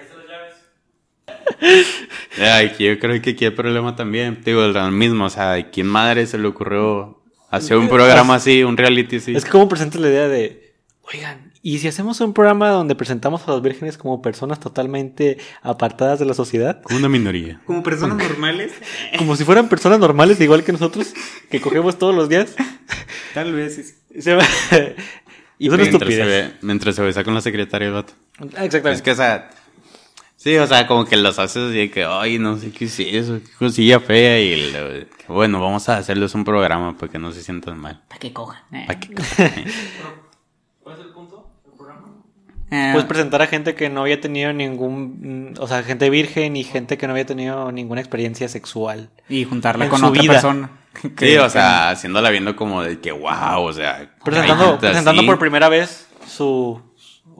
Ay, yo creo que aquí hay problema también. Digo, lo mismo, o sea, ¿quién madre se le ocurrió hacer un programa así, un reality así? Es que como presentas la idea de, oigan, ¿y si hacemos un programa donde presentamos a las vírgenes como personas totalmente apartadas de la sociedad? Como una minoría. Como personas normales, Como si fueran personas normales, igual que nosotros, que cogemos todos los días. tal vez. es- Se va- y es una mientras, se estupidez. ve- mientras se besa con la secretaria el vato. Ah, Exactamente. Es que, o sea, sí, o sea, como que los haces así de que, ay, no sé qué es eso, qué cosilla fea. Y lo- que, bueno, vamos a hacerles un programa para que no se sientan mal. Para que cojan. eh. Pa' que- ¿Cuál es el punto del programa? Eh, Puedes presentar a gente que no había tenido ningún, o sea, gente virgen y gente que no había tenido ninguna experiencia sexual. y juntarla con otra vida. persona. Sí, o sea, haciéndola viendo como de que, wow, o sea. Presentando, presentando así. por primera vez su,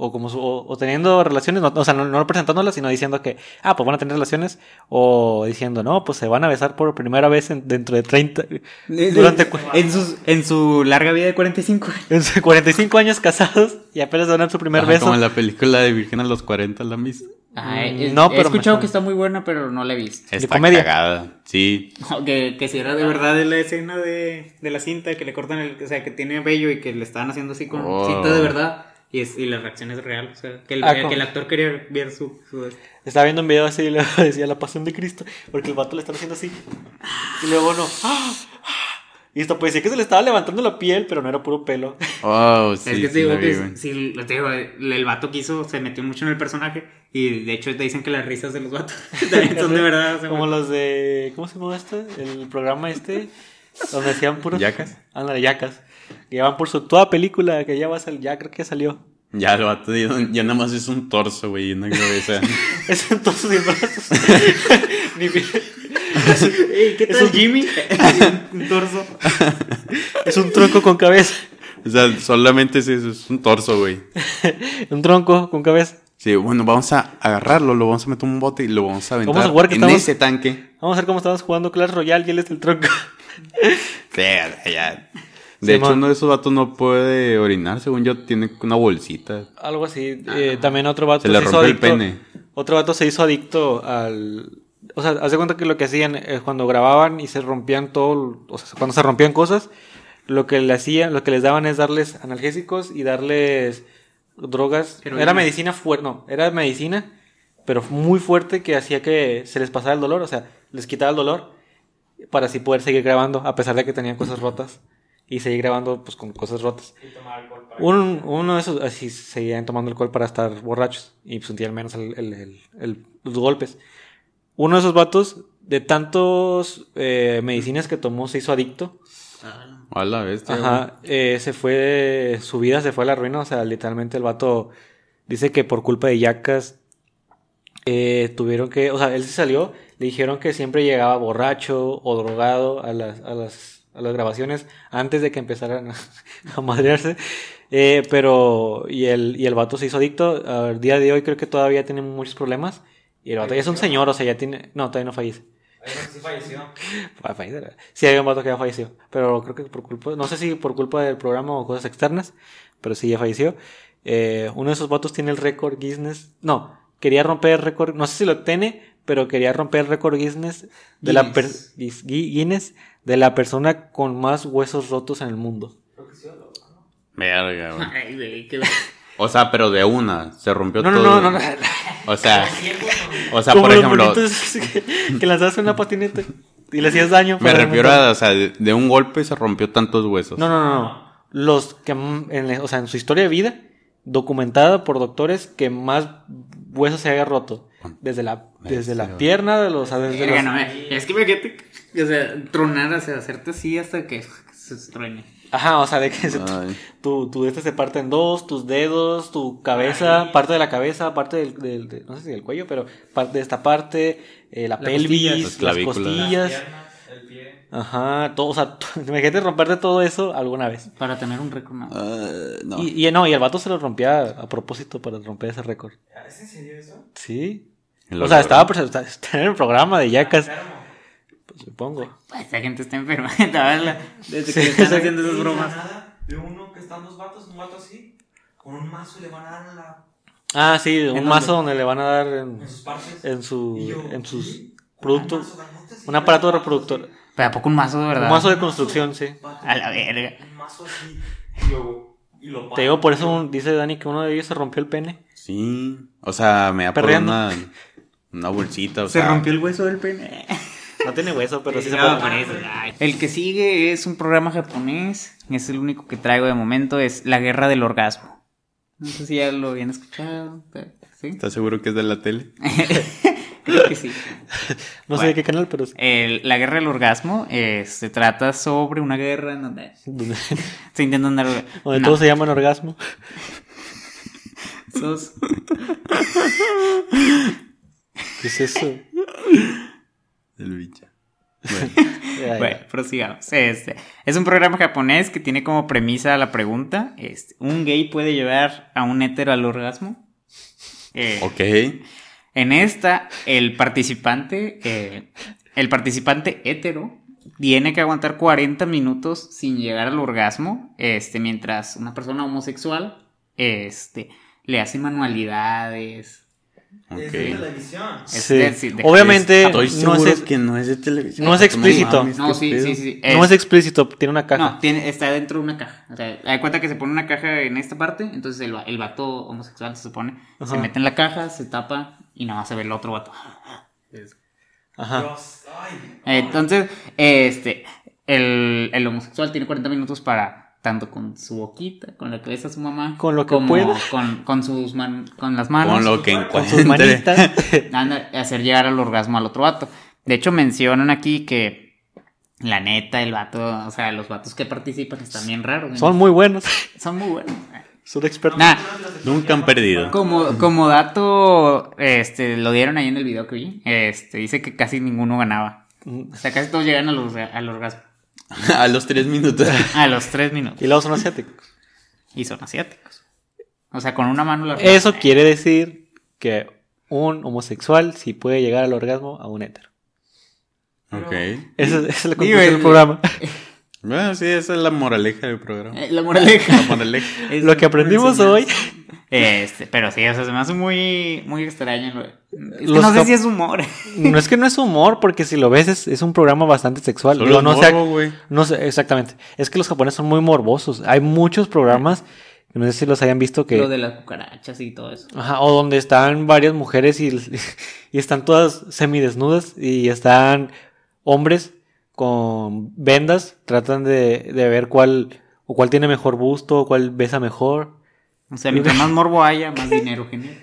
o como su, o, o teniendo relaciones, no, o sea, no, no presentándolas, sino diciendo que, ah, pues van a tener relaciones, o diciendo, no, pues se van a besar por primera vez en- dentro de 30, durante cu- en, sus- en su larga vida de 45 años. en sus 45 años casados y apenas van a dar su primer Ajá, beso. Como en la película de Virgen a los 40, la misma. Ay, Mm, es- no, he pero escuchado que está muy buena, pero no la he visto. Está comedia. cagada, sí. Que, que si era de verdad de la escena de, de la cinta, que le cortan el, o sea, que tiene vello y que le estaban haciendo así con Oh. cinta de verdad. Y, es, y la reacción es real. O sea, que el, Ah, que el actor quería ver su... su- Estaba viendo un video así y luego decía la pasión de Cristo, porque el vato le estaba haciendo así. Y luego no. ¡ah! ¡ah! Y esto parecía que se le estaba levantando la piel, pero no era puro pelo. Oh, sí, es que te digo vi, que te digo, el, el vato quiso, se metió mucho en el personaje. Y de hecho te dicen que las risas de los vatos también son de verdad. o sea, Como los de. ¿Cómo se llama este? El programa este. Donde hacían puros. ¿Yacas? Ándale, yacas. Que ya van por su toda película, que ya va a salir, ya creo que salió. Ya el vato ya, ya nada más es un torso, güey, una cabeza. Es en todos sus brazos. Ni bien. Ey, ¿Qué Es tal un- Jimmy? un torso. Es un tronco con cabeza. o sea, solamente es eso, es un torso, güey. Un tronco con cabeza. Sí, bueno, vamos a agarrarlo, lo vamos a meter en un bote y lo vamos a aventar Vamos a jugar que en estamos- ese tanque. Vamos a ver cómo estamos jugando Clash Royale y él es el tronco. Sí, ya. De Sí, hecho, man. uno de esos vatos no puede orinar, según yo, tiene una bolsita. Algo así. Eh, también otro vato Se le hizo rompió el adicto- pene. Otro vato se hizo adicto al. O sea, haz de cuenta que lo que hacían es cuando grababan y se rompían todo. O sea, cuando se rompían cosas, lo que le hacían, lo que les daban es darles analgésicos y darles drogas. Heroína. Era medicina fuerte, no, era medicina, pero muy fuerte que hacía que se les pasara el dolor, o sea, les quitaba el dolor para así poder seguir grabando, a pesar de que tenían cosas rotas. Y seguir grabando pues con cosas rotas. Y tomar alcohol para Un- uno de esos así seguían tomando alcohol para estar borrachos y sentían menos el- el- el- el- los golpes. Uno de esos vatos, de tantos eh, medicinas que tomó, se hizo adicto. A la bestia. Ajá, eh, se fue, su vida se fue a la ruina. O sea, literalmente el vato dice que por culpa de yacas eh, tuvieron que, o sea, él se salió, le dijeron que siempre llegaba borracho o drogado a las, a las, a las grabaciones antes de que empezaran a, a madrearse. Eh, pero, y el, y el vato se hizo adicto. Al día de hoy creo que todavía tiene muchos problemas. Y el vato ya es un señor, o sea, ya tiene, no, todavía no fallece. Sí falleció. A. Sí, hay un vato que ya falleció. Pero creo que por culpa, no sé si por culpa del programa o cosas externas, pero sí ya falleció. eh, uno de esos vatos tiene el récord Guinness. No, quería romper el récord, no sé si lo tiene, pero quería romper el récord Guinness de la per- Guinness, Guinness de la persona con más huesos rotos en el mundo. Creo que sí, o no. Verga, güey. Ay, güey, qué- O sea, pero de una. Se rompió No, no, todo. no, no, no. O sea, o sea, Como por ejemplo, que, que lanzabas una patineta y le hacías daño. me refiero a, o sea, de, de un golpe se rompió tantos huesos. No, no, no, no. Los que, mm, en, o sea, en su historia de vida, documentada por doctores, que más huesos se haya roto. Desde la, desde la pierna, de los, desde los- no Es que imagínate, o sea, tronar, o sea, hacerte así hasta que se truene. Aja, o sea, de que se- tu, tu este se parte en dos, tus dedos, tu cabeza, Ay. parte de la cabeza, parte del, del- de- no sé si del cuello, pero parte de esta parte, eh, la, La pelvis, costilla. Las las. Las costillas. piernas, el pie. Ajá, todo, o sea, imagínate romperte todo eso alguna vez. Para tener un récord. ¿no? Ah, no. Y, y no, y el vato se lo rompía a propósito para romper ese récord. ¿Es en serio eso? Sí. O sea, estaba, pues, está en el programa de Yacas, Enfermo. pues, supongo. Pues, Esta gente está enferma. ¿verdad? Desde que le están haciendo esas bromas. nada, De uno que están dos vatos, un vato así, con un mazo y le van a dar en, la, Ah, sí, un dónde? mazo donde le van a dar en, en sus partes. en su, en sus productos, Un aparato reproductor. Pero ¿a poco un mazo de verdad? Un mazo de construcción, sí. A la verga. Un mazo así. Y luego. Y lo Te digo, por eso un- dice Dani que uno de ellos se rompió el pene. Sí. O sea, me da por Perreando. una, una bolsita. O Se sea, rompió el hueso del pene. No tiene hueso, pero sí se No, puede poner. El que sigue es un programa japonés. Es el único que traigo de momento. Es La Guerra del Orgasmo. No sé si ya lo habían escuchado. ¿Estás seguro que es de la tele? Creo que sí. No sé de qué canal, pero sí. El- la Guerra del Orgasmo eh, se trata sobre una guerra en donde se intentan dar. donde no, todos se llaman orgasmo. esos- ¿Qué es eso? El bicho. Bueno. Prosigamos. Este, es un programa japonés que tiene como premisa la pregunta: este, ¿un gay puede llevar a un hétero al orgasmo? Eh, ok. En esta, el participante, eh, el participante hétero tiene que aguantar 40 minutos sin llegar al orgasmo, este, mientras una persona homosexual, este, le hace manualidades. Es Ok. de televisión. Es Sí. de- Obviamente Estoy no es, que no es de televisión. no es explícito. No, sí, sí, sí. no es explícito, tiene una caja. No, tiene, está dentro de una caja. O sea, da cuenta que se pone una caja en esta parte, entonces el, el vato homosexual se supone, se mete en la caja, se tapa y nada más se ve el otro vato. Ajá. Dios, ay. Entonces, este, el, el homosexual tiene 40 minutos para, tanto con su boquita, con la cabeza de su mamá, Con lo que como pueda. Con, con sus man- con las manos, Con lo que Con sus encuentre. manitas. anda, hacer llegar al orgasmo al otro vato. De hecho, mencionan aquí que la neta, el vato, o sea, los vatos que participan están bien raros. ¿no? Son muy buenos. Son muy buenos. Son expertos. Nah, Nunca han perdido. como, como dato, este, lo dieron ahí en el video que vi, este, dice que casi ninguno ganaba. O sea, casi todos llegan al orgasmo. A los tres minutos. A los tres minutos. Y luego son asiáticos. Y son asiáticos. O sea, con una mano la Eso quiere decir que un homosexual sí puede llegar al orgasmo a un hétero. ok. Esa, esa es la conclusión el- del programa. Bueno, sí, esa es la moraleja del programa. Eh, La moraleja. La moraleja. Es Lo que aprendimos hoy. Este, pero sí, o sea, se me hace muy, muy extraño. Es que no sé si es humor. No es que no es humor, porque si lo ves es, es un programa bastante sexual. Solo Digo, es no, morbo, güey. no sé, exactamente. Es que los japoneses son muy morbosos. Hay muchos programas, no sé si los hayan visto que... Lo de las cucarachas y todo eso. Ajá, o donde están varias mujeres y, y están todas semidesnudas y están hombres con vendas, tratan de, de ver cuál o cuál tiene mejor busto, o cuál besa mejor. O sea, mientras más morbo haya, más dinero genera.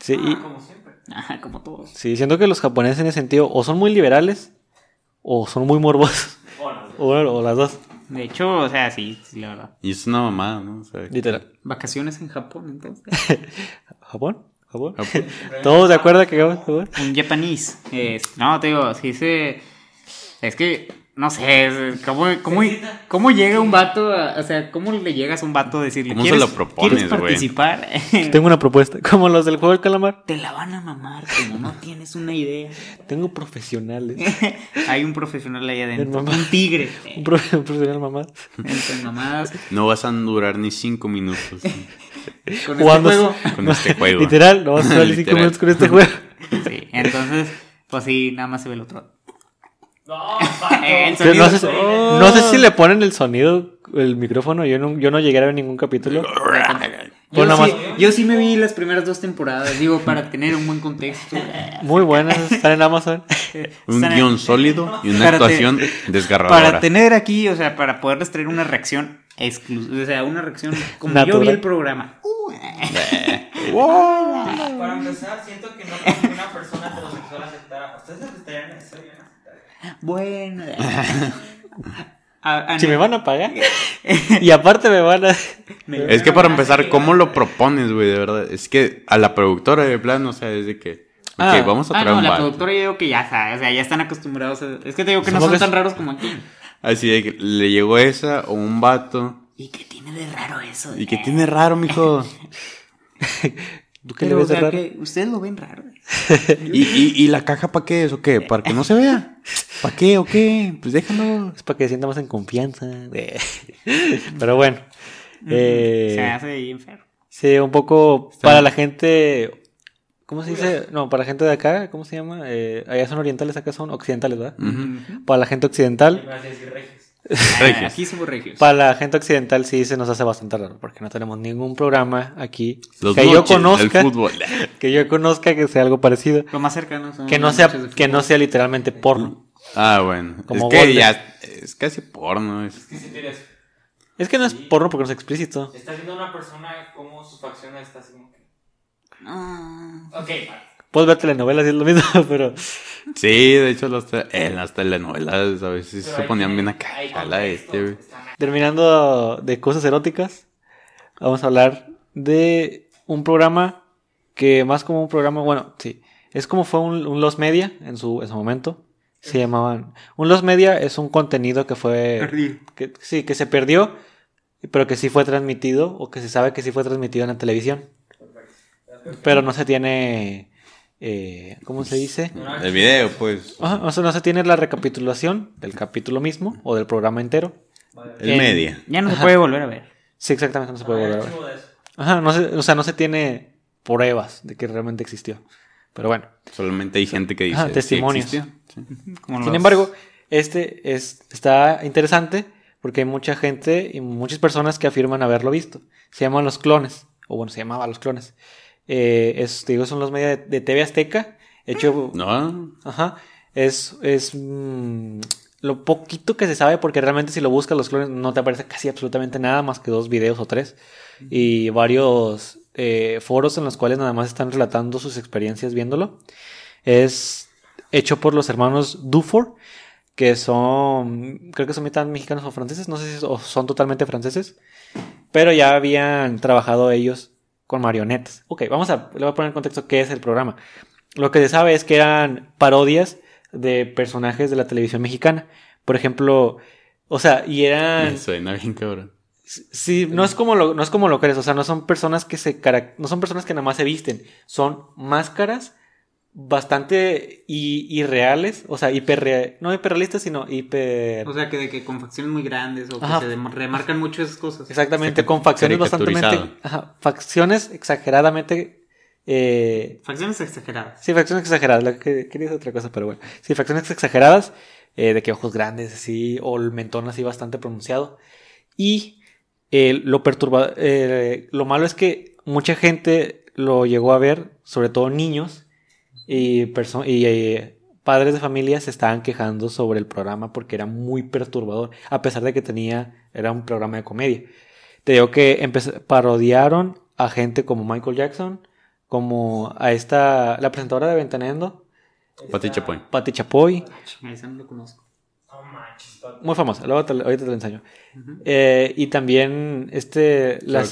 Sí, y- Ah, como siempre. Ajá, como todos. sí, siento que los japoneses en ese sentido o son muy liberales o son muy morbosos, o, o las dos, De hecho, o sea, sí, sí, la verdad. Y es una mamada, ¿no? O sea, literal. Vacaciones en Japón, entonces. ¿Japón? ¿Japón? Japón. ¿Todos de acuerdo que acabamos de? Un japonés. Es- no, te digo, sí se. Es que No sé, ¿cómo, cómo, cómo llega un vato? a- o sea, ¿cómo le llegas a un vato a decirle ¿Cómo se ¿quieres, lo propones, ¿quieres güey? participar? Tengo una propuesta. Como los del juego del calamar. Te la van a mamar, como no tienes una idea. Tengo profesionales. Hay un profesional ahí adentro, un tigre. Un pro- un profesional mamá. Entre mamadas, No vas a durar ni cinco minutos con Jugando- este juego. con este juego. Literal, no vas a durar cinco Literal. minutos con este juego. Sí, entonces, pues sí, nada más se ve el otro. No, Pero no, sé, sonido- Oh. no sé si le ponen el sonido, el micrófono. Yo no, yo no llegué a ver ningún capítulo. Yo, Pues sí, más. yo sí me vi las primeras dos temporadas, digo, para tener un buen contexto. Muy buenas, están en Amazon. Un guion sólido y una Para te- actuación desgarradora. Para tener aquí, o sea, para poderles traer una reacción exclusiva, o sea, una reacción como yo vi el programa. Para empezar, siento que no una persona heterosexual aceptara. ¿Ustedes aceptarían eso? Bueno. A- a- Si me van a pagar. Y aparte me van a. Es que para empezar, ¿cómo lo propones, güey? De verdad. Es que a la productora de plano, o sea, es de que. Ok, Ah. vamos a Ah, traer no, un la productora yo digo que ya sabe, o sea, ya están acostumbrados a... Es que te digo que no son que tan raros como aquí. Así de que le llegó esa o un vato. ¿Y qué tiene de raro eso? ¿Y qué tiene raro, mijo? ¿Tú qué le o ves de raro? que ustedes lo ven raro. ¿Y, y, y la caja para qué es o qué? ¿Para que no se vea? ¿Para qué o qué? Pues déjalo. Es para que se sienta más en confianza. Pero bueno. eh, Se me hace bien feo. Sí, un poco para la gente. ¿Cómo se dice? No, para la gente de acá, ¿cómo se llama? Eh, allá son orientales, acá son occidentales, ¿verdad? Para la gente Y occidental, regios. Aquí somos regios. para la gente occidental sí se nos hace bastante raro, porque no tenemos ningún programa aquí Los que yo conozca, del fútbol. que yo conozca que sea algo parecido, Lo más cercano son que no sea que no sea literalmente porno. Ah, bueno. Como es que Golden. ya es casi porno. Es... Que si tienes. Es que no es porno porque no es explícito. Estás viendo a una persona como sus facciones está así como que. Ah. Ok, vale. Puedes ver telenovelas y es lo mismo, pero Sí, de hecho, las te- en las telenovelas a veces Pero se ponían bien acá. este, terminando de cosas eróticas, vamos a hablar de un programa que más como un programa, bueno, sí, es como fue un, un Los Media en su, en su momento. Se llamaban. Un Los Media es un contenido que fue. Perdido. Que, sí, que se perdió, pero que sí fue transmitido, o que se sabe que sí fue transmitido en la televisión. Pero no se tiene. Eh, ¿Cómo se dice? El video, pues. Ajá, o sea, no se tiene la recapitulación del capítulo mismo o del programa entero. El En- media. Ya no se puede volver a ver. Sí, exactamente, no se puede Ah, volver a ver. Ajá, no se, o sea, no se tiene pruebas de que realmente existió. Pero bueno. Solamente hay gente que dice. Ajá, "Sí testimonios. existió". Sí. Como Sin los- embargo, este es, está interesante porque hay mucha gente y muchas personas que afirman haberlo visto. Se llaman los clones, o bueno, se llamaba los clones. Eh, es, te digo, son los medios de, de TV Azteca. Hecho, No. Ajá. Es, es mm, lo poquito que se sabe, porque realmente si lo buscas los clones no te aparece casi absolutamente nada más que dos videos o tres. Y varios eh, foros en los cuales nada más están relatando sus experiencias viéndolo. Es hecho por los hermanos Dufour, que son, creo que son mitad mexicanos o franceses, no sé si son totalmente franceses, pero ya habían trabajado ellos con marionetas. Ok, vamos a, le voy a poner en contexto qué es el programa. Lo que se sabe es que eran parodias de personajes de la televisión mexicana. Por ejemplo, o sea, y eran... Me suena bien cabrón. Sí, no es como lo, no es como lo crees, o sea, no son personas que se no son personas que nada más se visten, son máscaras bastante irreales, o sea, hiper no hiperrealistas, sino hiper O sea, que de que con facciones muy grandes o que Ajá. se dem- remarcan mucho esas cosas. exactamente con facciones bastante ajá, facciones exageradamente eh, Facciones exageradas. Sí, facciones exageradas. Lo que quería decir otra cosa, pero bueno. Sí, facciones exageradas. eh, de que ojos grandes, así. O el mentón así bastante pronunciado. Y eh, lo perturba. eh, lo malo es que mucha gente lo llegó a ver, sobre todo niños. Y, perso- y eh, padres de familia se estaban quejando sobre el programa porque era muy perturbador. A pesar de que tenía. Era un programa de comedia. Te digo que parodiaron a gente como Michael Jackson, como a esta, la presentadora de Ventaneando, Pati Chapoy. Pati Chapoy. Ese no lo conozco. Muy famosa, luego te, ahorita te la enseño. Eh, y también este la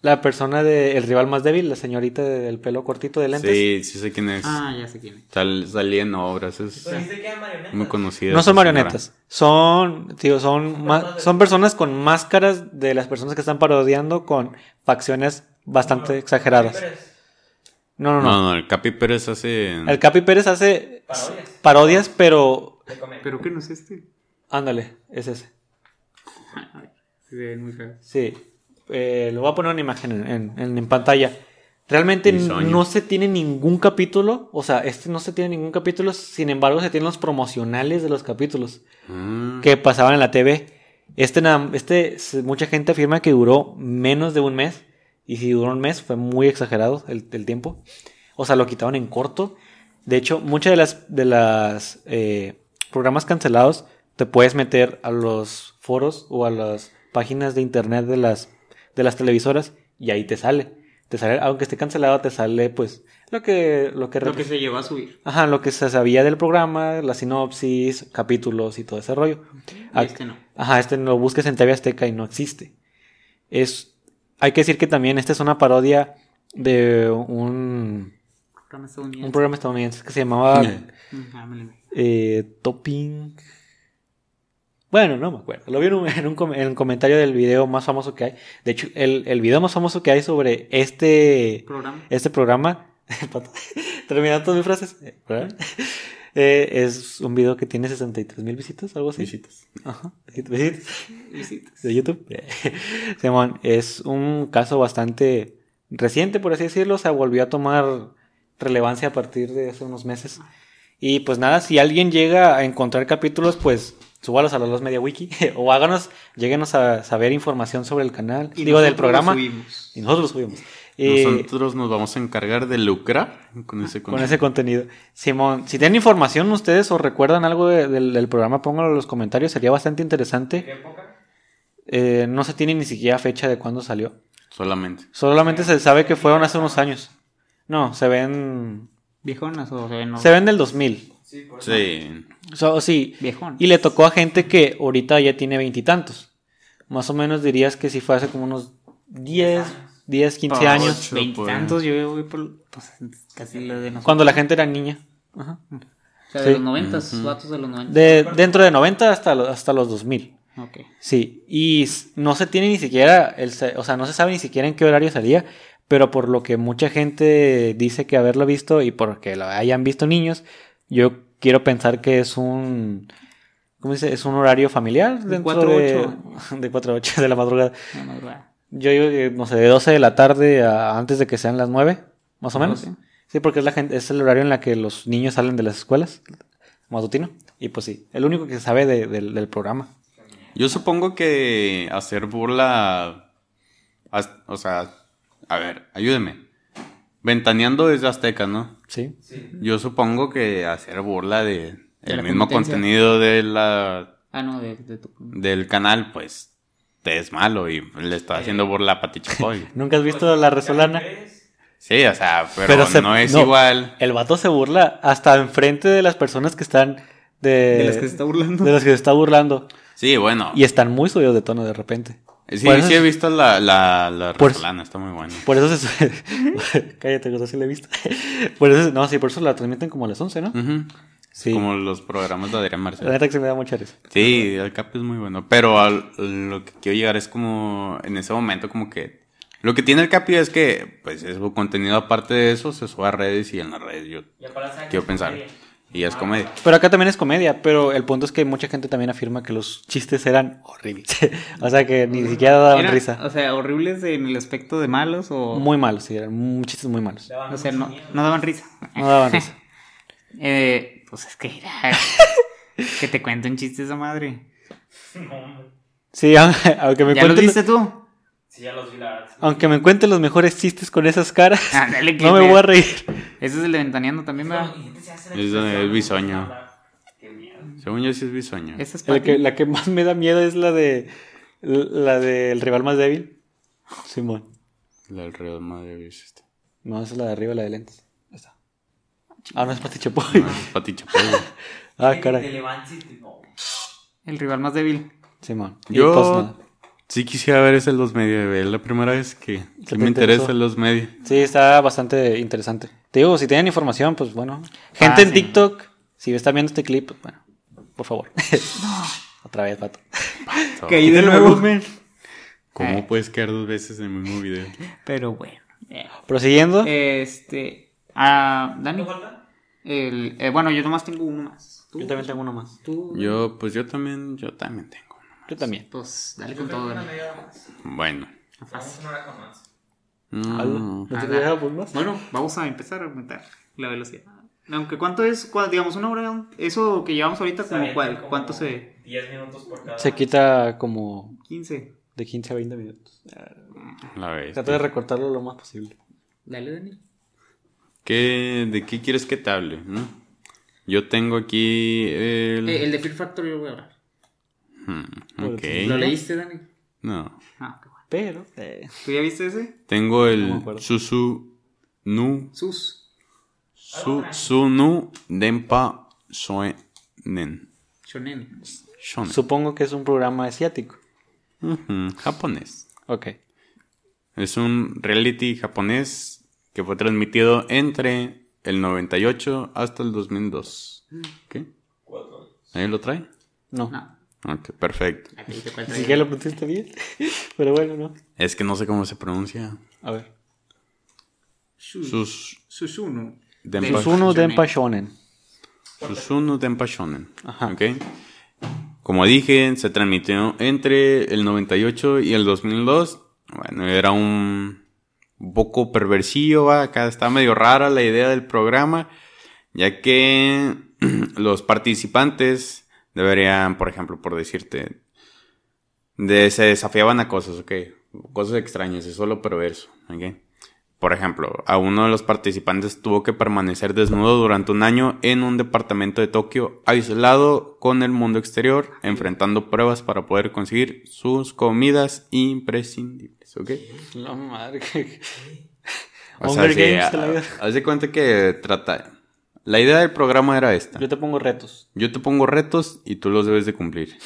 la persona de el rival más débil, la señorita del pelo cortito de lentes. Sí, sí sé quién es. Ah, ya sé quién es. Sal- salía en obras, es Pero dijiste que eran marionetas. muy conocida. No son marionetas, son, tío, son, personas de- son personas con máscaras de las personas que están parodiando con facciones bastante exageradas. No, no, No, no. no, el Capi Pérez hace. El Capi Pérez hace Parodias. parodias, pero De. ¿Pero qué no es este? Ándale, es ese. Muy feo. Sí, eh, lo voy a poner una imagen en, en- en- pantalla. Realmente no se tiene ningún capítulo, o sea, este no se tiene ningún capítulo, sin embargo se tienen los promocionales de los capítulos Mm. que pasaban en la TV. Este, nada- este, mucha gente afirma que duró menos de un mes, y si duró un mes fue muy exagerado el, el tiempo. O sea, lo quitaron en corto. De hecho, muchas de las, de las eh, programas cancelados te puedes meter a los foros o a las páginas de internet de las, de las televisoras y ahí te sale. Te sale, aunque esté cancelado, te sale pues lo que, lo que, Lo que se llevó a subir. Ajá, lo que se sabía del programa, la sinopsis, capítulos y todo ese rollo. Y este no. Ajá, este lo busques en TV Azteca y no existe. Es, hay que decir que también esta es una parodia de un, Programa estadounidense. un programa estadounidense que se llamaba eh, Topping. Bueno, no me acuerdo. Lo vi en un, en un en el comentario del video más famoso que hay. De hecho, el, el video más famoso que hay sobre este, Programa. este programa. Terminando todas mis frases. eh. Eh, es un video que tiene 63 mil visitas, algo así. Visitas. Ajá, visitas Visitas. de YouTube. Simón, es un caso bastante reciente, por así decirlo. O sea, volvió a tomar relevancia a partir de hace unos meses. Y pues nada, si alguien llega a encontrar capítulos, pues súbalos a la Los Media Wiki. o háganos, lleguenos a saber información sobre el canal. Y digo, del nosotros lo programa. subimos. Y nosotros lo subimos. Eh, Nosotros nos vamos a encargar de lucrar con ese con ese contenido. Simón, si tienen información ustedes o recuerdan algo de- del, del programa, pónganlo en los comentarios. Sería bastante interesante. ¿Qué época? Eh, no se tiene ni siquiera fecha de cuándo salió. Solamente. Solamente se sabe que fueron hace unos años. No, se ven. ¿Viejonas o se ven no? Se ven del 2000. Sí, por eso. Sí. So, sí. Viejón. Y le tocó a gente que ahorita ya tiene veintitantos. Más o menos dirías que si fue hace como unos 10, 10, 15 Ah, años. Veintitantos, yo voy por pues, casi lo de nosotros. Cuando la gente era niña. Ajá. O sea, Sí. de los noventas, vatos de los noventas. De, dentro de 90 hasta, hasta los 2000. Ok. Sí, y no se tiene ni siquiera, el, o sea, no se sabe ni siquiera en qué horario salía, pero por lo que mucha gente dice que haberlo visto y porque lo hayan visto niños, yo quiero pensar que es un, ¿cómo dice? Es un horario familiar De dentro 4 a de, 8. de 4 a 8 de la madrugada. La madrugada. Yo digo no sé, de 12 de la tarde a antes de que sean las 9, más o menos. Ok. Sí, porque es, la gente, es el horario en la que los niños salen de las escuelas, matutino. Y pues sí, el único que se sabe de- del- del programa. Yo supongo que hacer burla. O sea, a ver, ayúdeme. Ventaneando desde Azteca, ¿no? Sí. Sí. Yo supongo que hacer burla de De el mismo contenido de la Ah, no, de, de tu. del canal, pues te es malo y le está haciendo burla a Pati Chapoy. ¿Nunca has visto la resolana? Sí, o sea, pero, Pero se- no es no. igual. El vato se burla hasta enfrente de las personas que están de, De las que se está burlando. de las que se está burlando. Sí, bueno. Y están muy subidos de tono de repente. Sí, Por eso sí he visto la, la, la Por- Resolana, está muy buena. Por eso se... Cállate, que sí la he visto. Por eso, no, sí, por eso la transmiten como a las 11, ¿no? Sí. Como los programas de Adrián La Marcelo. neta que se me da mucha risa. Sí, el cap es muy bueno. Pero al- lo que quiero llegar es como en ese momento como que lo que tiene el capi es que pues es su contenido aparte de eso se sube a redes y en las redes yo quiero pensar. Y es comedia. Pero acá también es comedia, pero el punto es que mucha gente también afirma que los chistes eran horribles. o sea que ni siquiera daban Era- risa. O sea, horribles en el aspecto de malos o. Muy malos, sí, eran muy- chistes muy malos. O sea, no, no daban risa. No daban risa. Eh, pues es que era. que te cuento un chiste esa madre. Sí, aunque me ¿Ya lo cuenten... viste tú? Sí, ya los vi, la verdad. sí. Aunque me cuenten los mejores chistes con esas caras, Ándale, que no me te- voy a reír. Ese es el de Ventaneando también, ¿verdad? Es de- es bisoño. Qué miedo. Según yo sí es bisoño. Es La que, ti. la que más me da miedo es la de la del rival más débil. Simón. La del Real Madrid es este. No, esa es la de arriba, la de lentes. Esta. Ah, no es Pati Chapoy. No, es Pati Chapoy. Ah, caray. El rival más débil. Simón. Y Yo-. Sí quisiera ver ese Los Media, güey. Es la primera vez que, me interesa Los Media. Sí, está bastante interesante. Te digo, si tienen información, pues bueno. Gente en sí. TikTok, si están viendo este clip, pues, bueno, por favor. Otra vez, pato. Caí de nuevo. ¿Cómo Eh. puedes caer dos veces en el mismo video? Pero bueno. eh. Prosiguiendo. Este. Ah, Dani. El, eh, bueno, yo nomás tengo uno más. ¿Tú? Yo también tengo uno más. ¿Tú? Yo, pues yo también, yo también tengo. Yo también. Pues dale Yo con todo, una media hora más. Bueno. Vamos una hora con más. Mm, ¿No te Ah, más? Bueno, vamos a empezar a aumentar la velocidad. Aunque, ¿cuánto es? digamos, una hora. Eso que llevamos ahorita, como cuál? como ¿Cuánto se.? 10 minutos por cada. Se quita como 15. de 15 a 20 minutos. la vez. Trata de recortarlo lo más posible. Dale, Dani. ¿Qué, ¿De qué quieres que te hable? no? Yo tengo aquí el... Eh, el de Fear Factory yo voy a hablar. Hmm, ok. ¿Lo leíste, Dani? No. Ah, qué bueno. Pero, eh, ¿Tú ya viste ese? Tengo No me el acuerdo. Susu Nu... Sus. Su, Sunu Denpa Soenen. Shonen. Shonen. supongo que es un programa asiático. Ujú, Japonés. Ok. Es un reality japonés que fue transmitido entre el 98 hasta el 2002. ¿Qué? Cuatro. ¿Ahí lo trae? No. No. Ok, pusiste Aquí siquiera lo pusiste bien. Pero bueno, no. Es que no sé cómo se pronuncia. A ver. Sus... Susuno. Denpa, Susuno Shonen. Denpa Shonen. Susunu Denpa Shonen. Ajá. Ok. Como dije, se transmitió entre el 98 y el 2002. Bueno, era un poco perversillo, ¿va? acá está medio rara la idea del programa, ya que los participantes deberían, por ejemplo, por decirte, de, se desafiaban a cosas, ¿ok? Cosas extrañas, es solo perverso, ¿ok? Por ejemplo, a uno de los participantes tuvo que permanecer desnudo durante un año en un departamento de Tokio, aislado con el mundo exterior, enfrentando pruebas para poder conseguir sus comidas imprescindibles, ¿ok? La madre. que- O Hunger sí, haz de cuenta que trata. La idea del programa era esta. Yo te pongo retos. Yo te pongo retos y tú los debes de cumplir.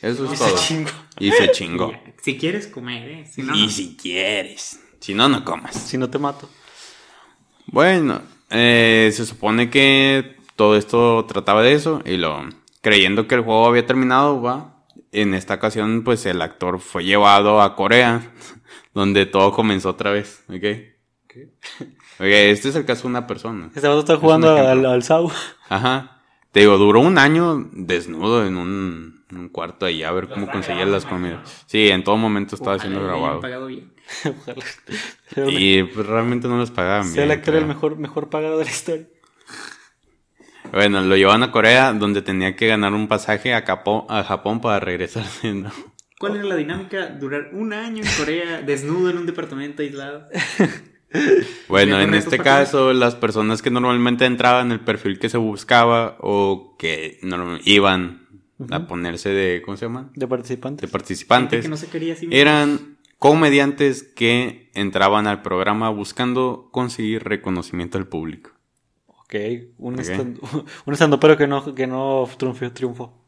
Eso es Se todo. chingo. Y se chingó. Si quieres comer, ¿eh? Si no, Y no. si quieres. Si no, no comas. Si no te mato. Bueno, eh, se supone que todo esto trataba de eso y lo creyendo que el juego había terminado, va. En esta ocasión, pues el actor fue llevado a Corea, donde todo comenzó otra vez, ¿ok? Oye, este es el caso de una persona. Este vato está jugando al, al SAU. Ajá. Te digo, duró un año desnudo en un, en un cuarto ahí a ver cómo conseguía las comidas. Sí, en todo momento estaba Ojalá siendo grabado. pagado bien. Ojalá. Sea Y pues realmente no les pagaban sea bien. el actor el mejor, mejor pagado de la historia. Bueno, lo llevan a Corea, donde tenía que ganar un pasaje a, Capo- a Japón para regresar. ¿no? ¿Cuál era la dinámica? Durar un año en Corea, desnudo en un departamento aislado. Bueno, ¿Tenía en este caso, las personas que normalmente entraban, el perfil que se buscaba o que iban a ponerse de, ¿cómo se llama? De De participantes. Gente participantes. que no se quería a sí mismo. eran comediantes que entraban al programa buscando conseguir reconocimiento del público. Ok. Un, Ok. stand- un estandopero que no, que no triunfó. triunfó.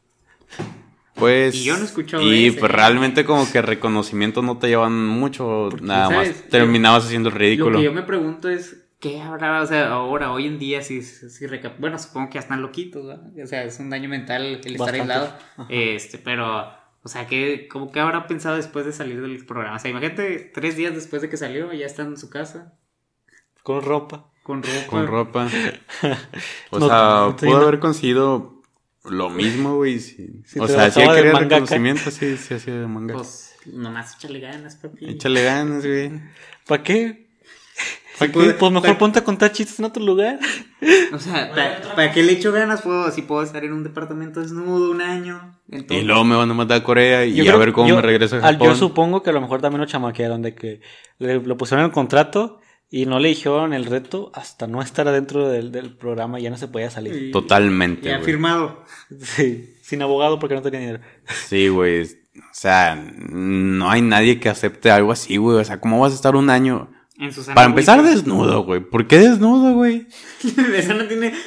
Pues. Y yo no he escuchado Y ese. pues realmente, como que reconocimiento no te llevan mucho, nada ¿sabes? más. Terminabas haciendo el Lo ridículo. que yo me pregunto es, ¿qué habrá? O sea, ahora, hoy en día, si, si bueno, supongo que ya están loquitos, ¿verdad? O sea, es un daño mental el estar Bastante. aislado. Este, pero, o sea, ¿qué, como que habrá pensado después de salir del programa? O sea, imagínate, tres días después de que salió, ya está en su casa, Con ropa. con ropa. Con ropa. O No, sea, pudo no. haber conseguido lo mismo, güey. sí. Si o sea, de quería reconocimiento, sí, sí hacía de manga. Pues, nomás échale ganas, papi. Échale ganas, güey. ¿Para qué? ¿Para Pues, qué? pues mejor pa- ponte a contar chistes en otro lugar. O sea, ¿para, para qué le echo ganas? Puedo, si puedo estar en un departamento desnudo un año. Y luego me van a mandar a Corea y Yo a ver cómo yo- me regreso a al- Japón. Yo supongo que a lo mejor también lo chamaquearon de que le, lo pusieron en el contrato y no le dijeron el reto hasta no estar adentro del, del programa y ya no se podía salir. y- Totalmente, Ya firmado. Sí, sin abogado porque no tenía dinero. Sí, güey. O sea, no hay nadie que acepte algo así, güey. O sea, ¿cómo vas a estar un año? En Para empezar, desnudo, güey. ¿Por qué desnudo, güey? Eso no tiene.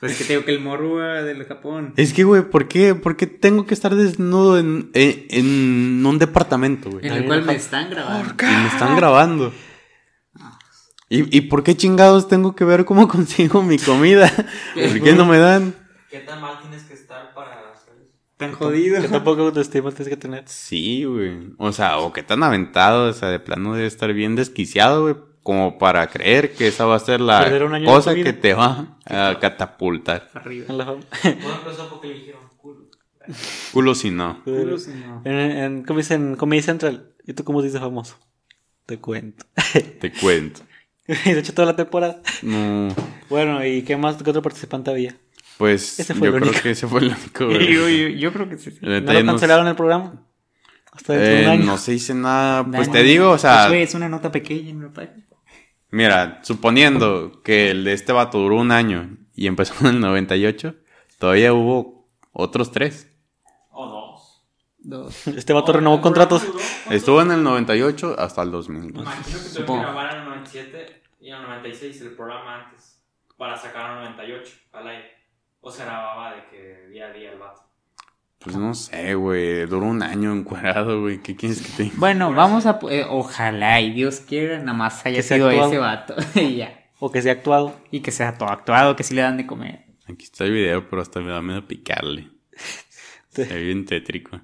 Pues que te digo que el morro del Japón. Es que, güey, ¿por qué, ¿por qué tengo que estar desnudo en, en, en un departamento, güey? En Y el cual me están grabando. me están grabando. ¿Y, ¿Y por qué chingados tengo que ver cómo consigo mi comida? ¿Por qué no me dan? ¿Qué tan mal tienes que estar para hacer eso? Tan jodido. Que tampoco autoestima tienes que tener. Sí, güey. O sea, o qué tan aventado, o sea, de plano debe estar bien desquiciado, güey, como para creer que esa va a ser la cosa que te va a catapultar. Arriba. En la fama. Porque le dijeron culo. Culo si no. Culo, si no. En, en, ¿cómo dicen? Comedy Central. ¿Y tú cómo dices famoso? Te cuento. Te cuento. de hecho, toda la temporada. No. Bueno, ¿y qué más? ¿Qué otro participante había? Pues Ese fue yo el creo único. que ese fue el único, Yo, güey. yo, yo creo que sí. sí. ¿No lo cancelaron el programa? Hasta dentro de un Eh, año. no se dice nada. Pues te digo, o sea, Pues, es una nota pequeña, parece. mira, suponiendo que el de este vato duró un año y empezó en el 98, todavía hubo otros tres. Dos. Este vato renovó contratos. Estuvo en el 98 hasta el 2000. Imagino que tuve que grabar en el 97 y en el 96 el programa antes para sacar el 98 al aire. O se grababa de que día a día el vato. Pues no sé, güey. Duró un año encuerado, güey. ¿Qué quieres que te diga? Bueno, vamos a. eh, ojalá y Dios quiera, nada más haya sido actuado. ese vato. y ya. O que sea actuado. Y que sea todo actuado, que sí le dan de comer. Aquí está el video, pero hasta me da miedo picarle. Se ve bien tétrico.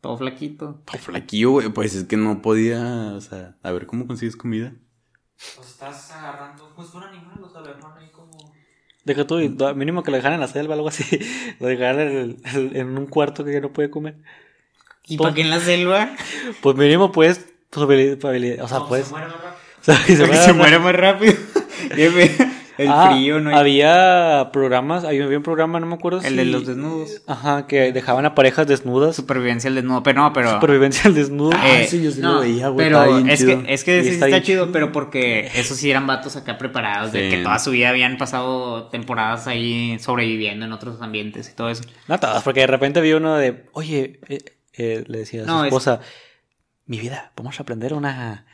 Todo flaquito. Todo flaquillo, güey. Pues es que no podía, o sea, a ver cómo consigues comida. Pues estás agarrando, pues un animal, o sea, lo dejaron ahí como. Deja tú, mínimo que lo dejaran en la selva o algo así. Lo dejaran en, el- en un cuarto que ya no puede comer. ¿Y Pon- para qué en la selva? Pues mínimo puedes. probabilidad- O sea, no, puedes. se muere más rápido. o sea, que se Para que muera se muera más rápido. El Ah, frío, ¿no? Había programas, había había un programa, no me acuerdo El si- de los desnudos. Ajá, que dejaban a parejas desnudas. Supervivencia al desnudo. Pero no, pero. Supervivencia al desnudo. Eh, sí, yo sí no, lo veía, güey, Pero es chido. que, es que sí está chido, pero porque esos sí eran vatos acá preparados, de que toda su vida habían pasado temporadas ahí sobreviviendo en otros ambientes y todo eso. No todas, porque de repente vi uno de, oye, eh, eh, le decía a su No, es- esposa, mi vida, vamos a aprender una,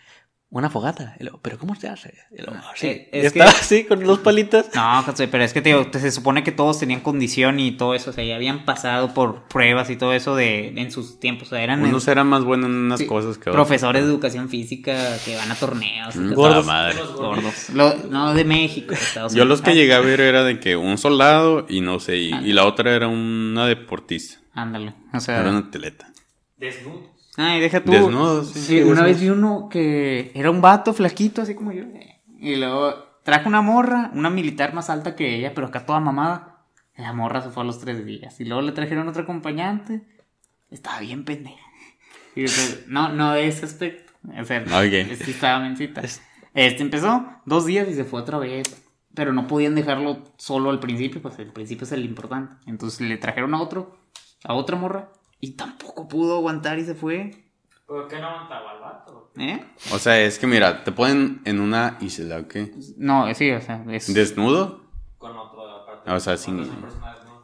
una fogata. Y luego, ¿Pero cómo se hace? Y luego, Ah, "Sí". eh, Y estaba que- así, con los palitos. No, pero es que te digo, te- se supone que todos tenían condición y todo eso, o sea, ya habían pasado por pruebas y todo eso de en sus tiempos, o sea, eran Unos eran más buenos en unas sí, cosas que otros. profesores de educación física que van a torneos. Mm. Gordos. la madre. Los Gordos. Lo- no, de México, de Estados Yo Unidos. los que llegué a ver era de que un soldado y no sé, y, y la otra era una deportista. Ándale, o sea... Era una atleta. Desnudos. Ay, deja tú. Desnudos, sí. Sí, una vez vi uno que era un vato flaquito, así como yo. Y luego trajo una morra, una militar más alta que ella, pero acá toda mamada. La morra se fue a los tres días. Y luego le trajeron otra acompañante. Estaba bien pendeja. Y, o sea, no, no de ese aspecto. O sea, Ok. sí estaba mencita. Este empezó dos días y se fue otra vez. Pero no podían dejarlo solo al principio, pues el principio es el importante. Entonces le trajeron a otro, a otra morra. Y tampoco pudo aguantar y se fue. ¿Por qué no aguantaba al vato? ¿Eh? O sea, es que mira, te ponen en una isla, ¿ok? No, sí, o sea, es... Desnudo Con otro aparte. O sea, con sin-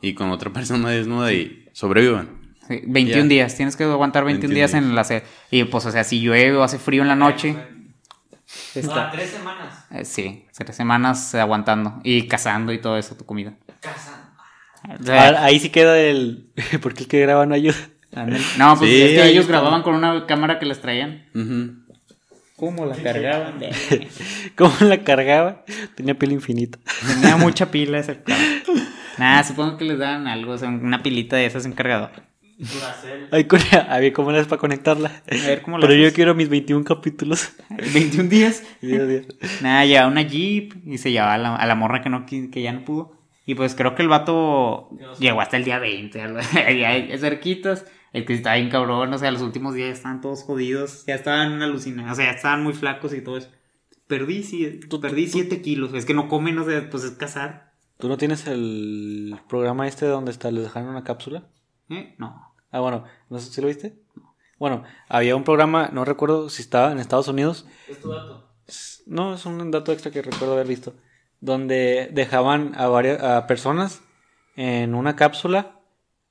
y con otra persona desnuda y sobrevivan. sí, 21 Ya. días, tienes que aguantar 21, 21 días en días. la sed. Y pues, o sea, si llueve o hace frío en la noche, No, está... tres semanas. eh, sí, tres semanas aguantando y cazando y todo eso, tu comida. Cazando. O sea, Ah, Ahí sí queda el. porque el que graba no ayuda. no, pues Sí, es que ellos grababan con una cámara que les traían. ¿Cómo la cargaban? Como la cargaba, tenía piel infinita. Tenía mucha pila esa cámara. Nada, supongo que les daban algo, o sea, una pilita de esas en cargador. Duracell. Ahí con, había cómo era para conectarla. A ver cómo la Pero yo haces. quiero mis 21 capítulos. 21 días. Día a día. Nada, llevaba una jeep y se llevaba a la, a la morra que, no, que ya no pudo. Y pues creo que el vato llegó hasta el día 20, algo- ya cerquitas. El que estaba bien cabrón, o sea, los últimos días estaban todos jodidos. Ya estaban alucinados, o sea, ya estaban muy flacos y todo eso. Perdí, sí, perdí 7 kilos. Es que no comen, o sea, pues es cazar. ¿Tú no tienes el programa este donde está, les dejaron una cápsula? ¿Eh? No. Ah, bueno, no sé si lo viste. Bueno, había un programa, no recuerdo si estaba en Estados Unidos. Es tu dato. No, es un dato extra que recuerdo haber visto. Donde dejaban a varias a personas en una cápsula.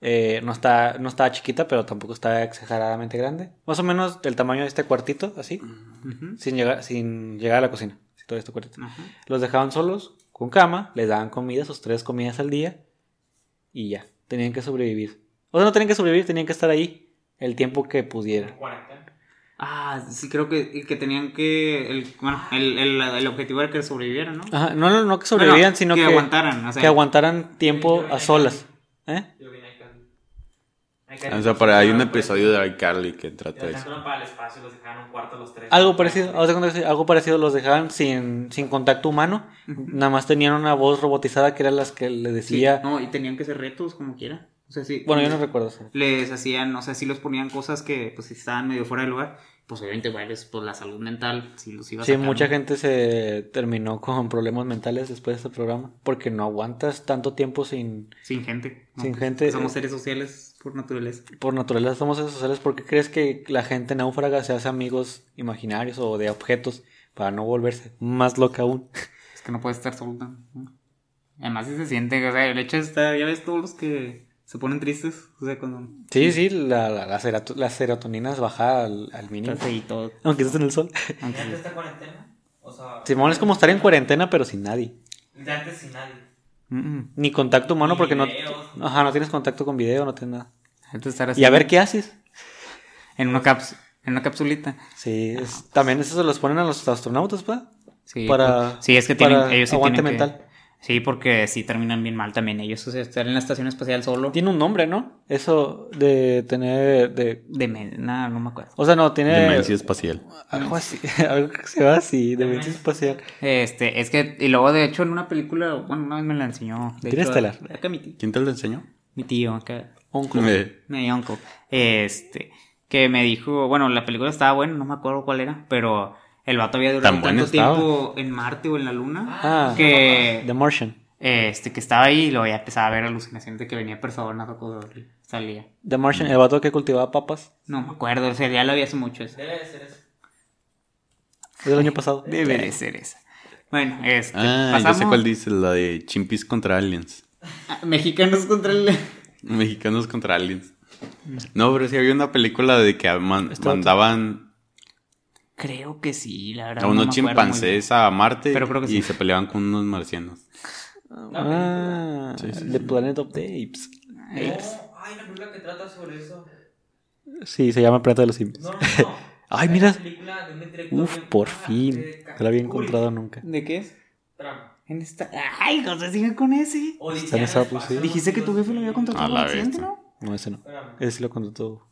eh, no, está, no estaba chiquita, pero tampoco estaba exageradamente grande. Más o menos del tamaño de este cuartito, así. Sin llegar, sin llegar a la cocina. Todo este cuartito. Los dejaban solos con cama, les daban comida, sus tres comidas al día y ya, tenían que sobrevivir. O sea, no tenían que sobrevivir, tenían que estar ahí el tiempo que pudieran. Ah, sí, creo que, que tenían que. El, bueno, el, el, el objetivo era que sobrevivieran, ¿no? Ajá, no, no, no que sobrevivían, Bueno, sino que que, aguantaran, o sea. que aguantaran tiempo a solas. ¿Eh? Yo acá. Acá O sea, para, hay un episodio de iCarly que trata de eso. dejaron para el espacio, los dejaron un cuarto los tres. Algo parecido, algo parecido los dejaban sin, sin contacto humano, nada más tenían una voz robotizada que era las que le Sí, decía, no, y tenían que ser retos como quiera. O sea, sí. bueno, yo no recuerdo eso. Les hacían, o sea, sí los ponían cosas que, pues, estaban medio fuera de lugar. Pues, obviamente, varios, pues, la salud mental, sí los iba Sí, sacando. mucha gente se terminó con problemas mentales después de este programa, porque no aguantas tanto tiempo sin, Sin gente. ¿no? Sin Pues, gente, Somos eh, seres sociales por naturaleza. por naturaleza somos seres sociales, porque crees que la gente náufraga se hace amigos imaginarios o de objetos para no volverse más loca aún. Es que no puede estar solo. ¿no? Además, sí se siente, o sea, el hecho estar, ya ves todos los que se ponen tristes, o sea, cuando Sí, sí, la, la, la, serato- la serotonina es baja al, al mínimo, estás ahí todo. aunque estés en el sol. ¿De antes de esta cuarentena? O sea, Simón es como estar en cuarentena, pero sin nadie. de antes sin nadie. Mm, Ni contacto humano Ni porque no, ajá, no tienes contacto con video, no tienes nada. De estar así Y a ver qué haces. en una cápsula, en una capsulita. Sí, es- también eso se los ponen a los astronautas, ¿pa? Sí, Para- pues, sí, es que para tienen, ellos sí aguante tienen que- mental. Sí, porque sí terminan bien mal también ellos, o sea, estar en la estación espacial solo. Tiene un nombre, ¿no? Eso de tener, de... De men- nada, no me acuerdo. O sea, no, tiene... Demencia espacial. Algo así, algo que se llama así, demencia espacial. Este, es que, y luego de hecho en una película, bueno, una vez me la enseñó. De ¿Tiene hecho, estelar? Acá mi tío, ¿Quién te lo enseñó? mi tío, acá. Uncle. Eh, Mi uncle. Este, que me dijo, bueno, la película estaba buena, no me acuerdo cuál era, pero el vato había durado Tan tanto estaba. tiempo en Marte o en la Luna Ah, que, The Martian. este, que estaba ahí y luego ya empezaba a ver alucinaciones de que venía personas o cosas salía. The Martian, el vato que cultivaba papas. No me acuerdo, o sea, ya lo había hace mucho eso. Debe de ser eso. Es del año pasado. Debe de ser esa. Bueno, este, Ah, ya sé pasamos- cuál dice, la de Chimpis contra Aliens. Ah, Mexicanos contra el... Mexicanos contra aliens. No, pero sí había una película de que man- otro. mandaban Creo que sí, la verdad. a no unos bien. chimpancés a Marte Pero creo que y sí. se peleaban con unos marcianos. Ah, Sí, sí, The Planet of the Apes. No, hay una película que trata sobre eso. Sí, se llama Planeta de los Simios. No, no, no. Ay, Hay mira. una película de Uf, bien- por ah, fin. de- No la había encontrado nunca. ¿De qué es? Trama. En esta... Ay, José, sigue con ese. Está en esa, pues, sí. Dijiste que tu jefe lo había contratado A por la accidente. ¿no? No, ese no. Espérame. Ese sí lo contó todo.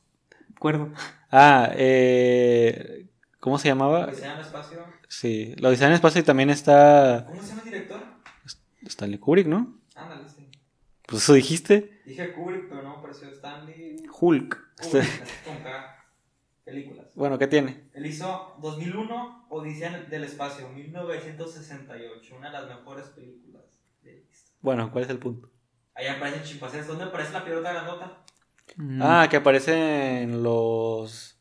Acuerdo. Ah, eh. ¿Cómo se llamaba? Odisea en el espacio. Sí, la Odisea en el espacio y también está ¿Cómo se llama el director? Stanley Kubrick, ¿no? Ándale, sí. Pues eso dijiste. Dije Kubrick, pero no me pareció Stanley. Hulk. Kubrick, con K. Películas. Bueno, ¿qué tiene? Él hizo 2001, Odisea del Espacio, 1968. Una de las mejores películas de. Bueno, ¿cuál es el punto? Ahí aparecen chimpancés. ¿Dónde aparece la pelota grandota? Ah, que aparecen los.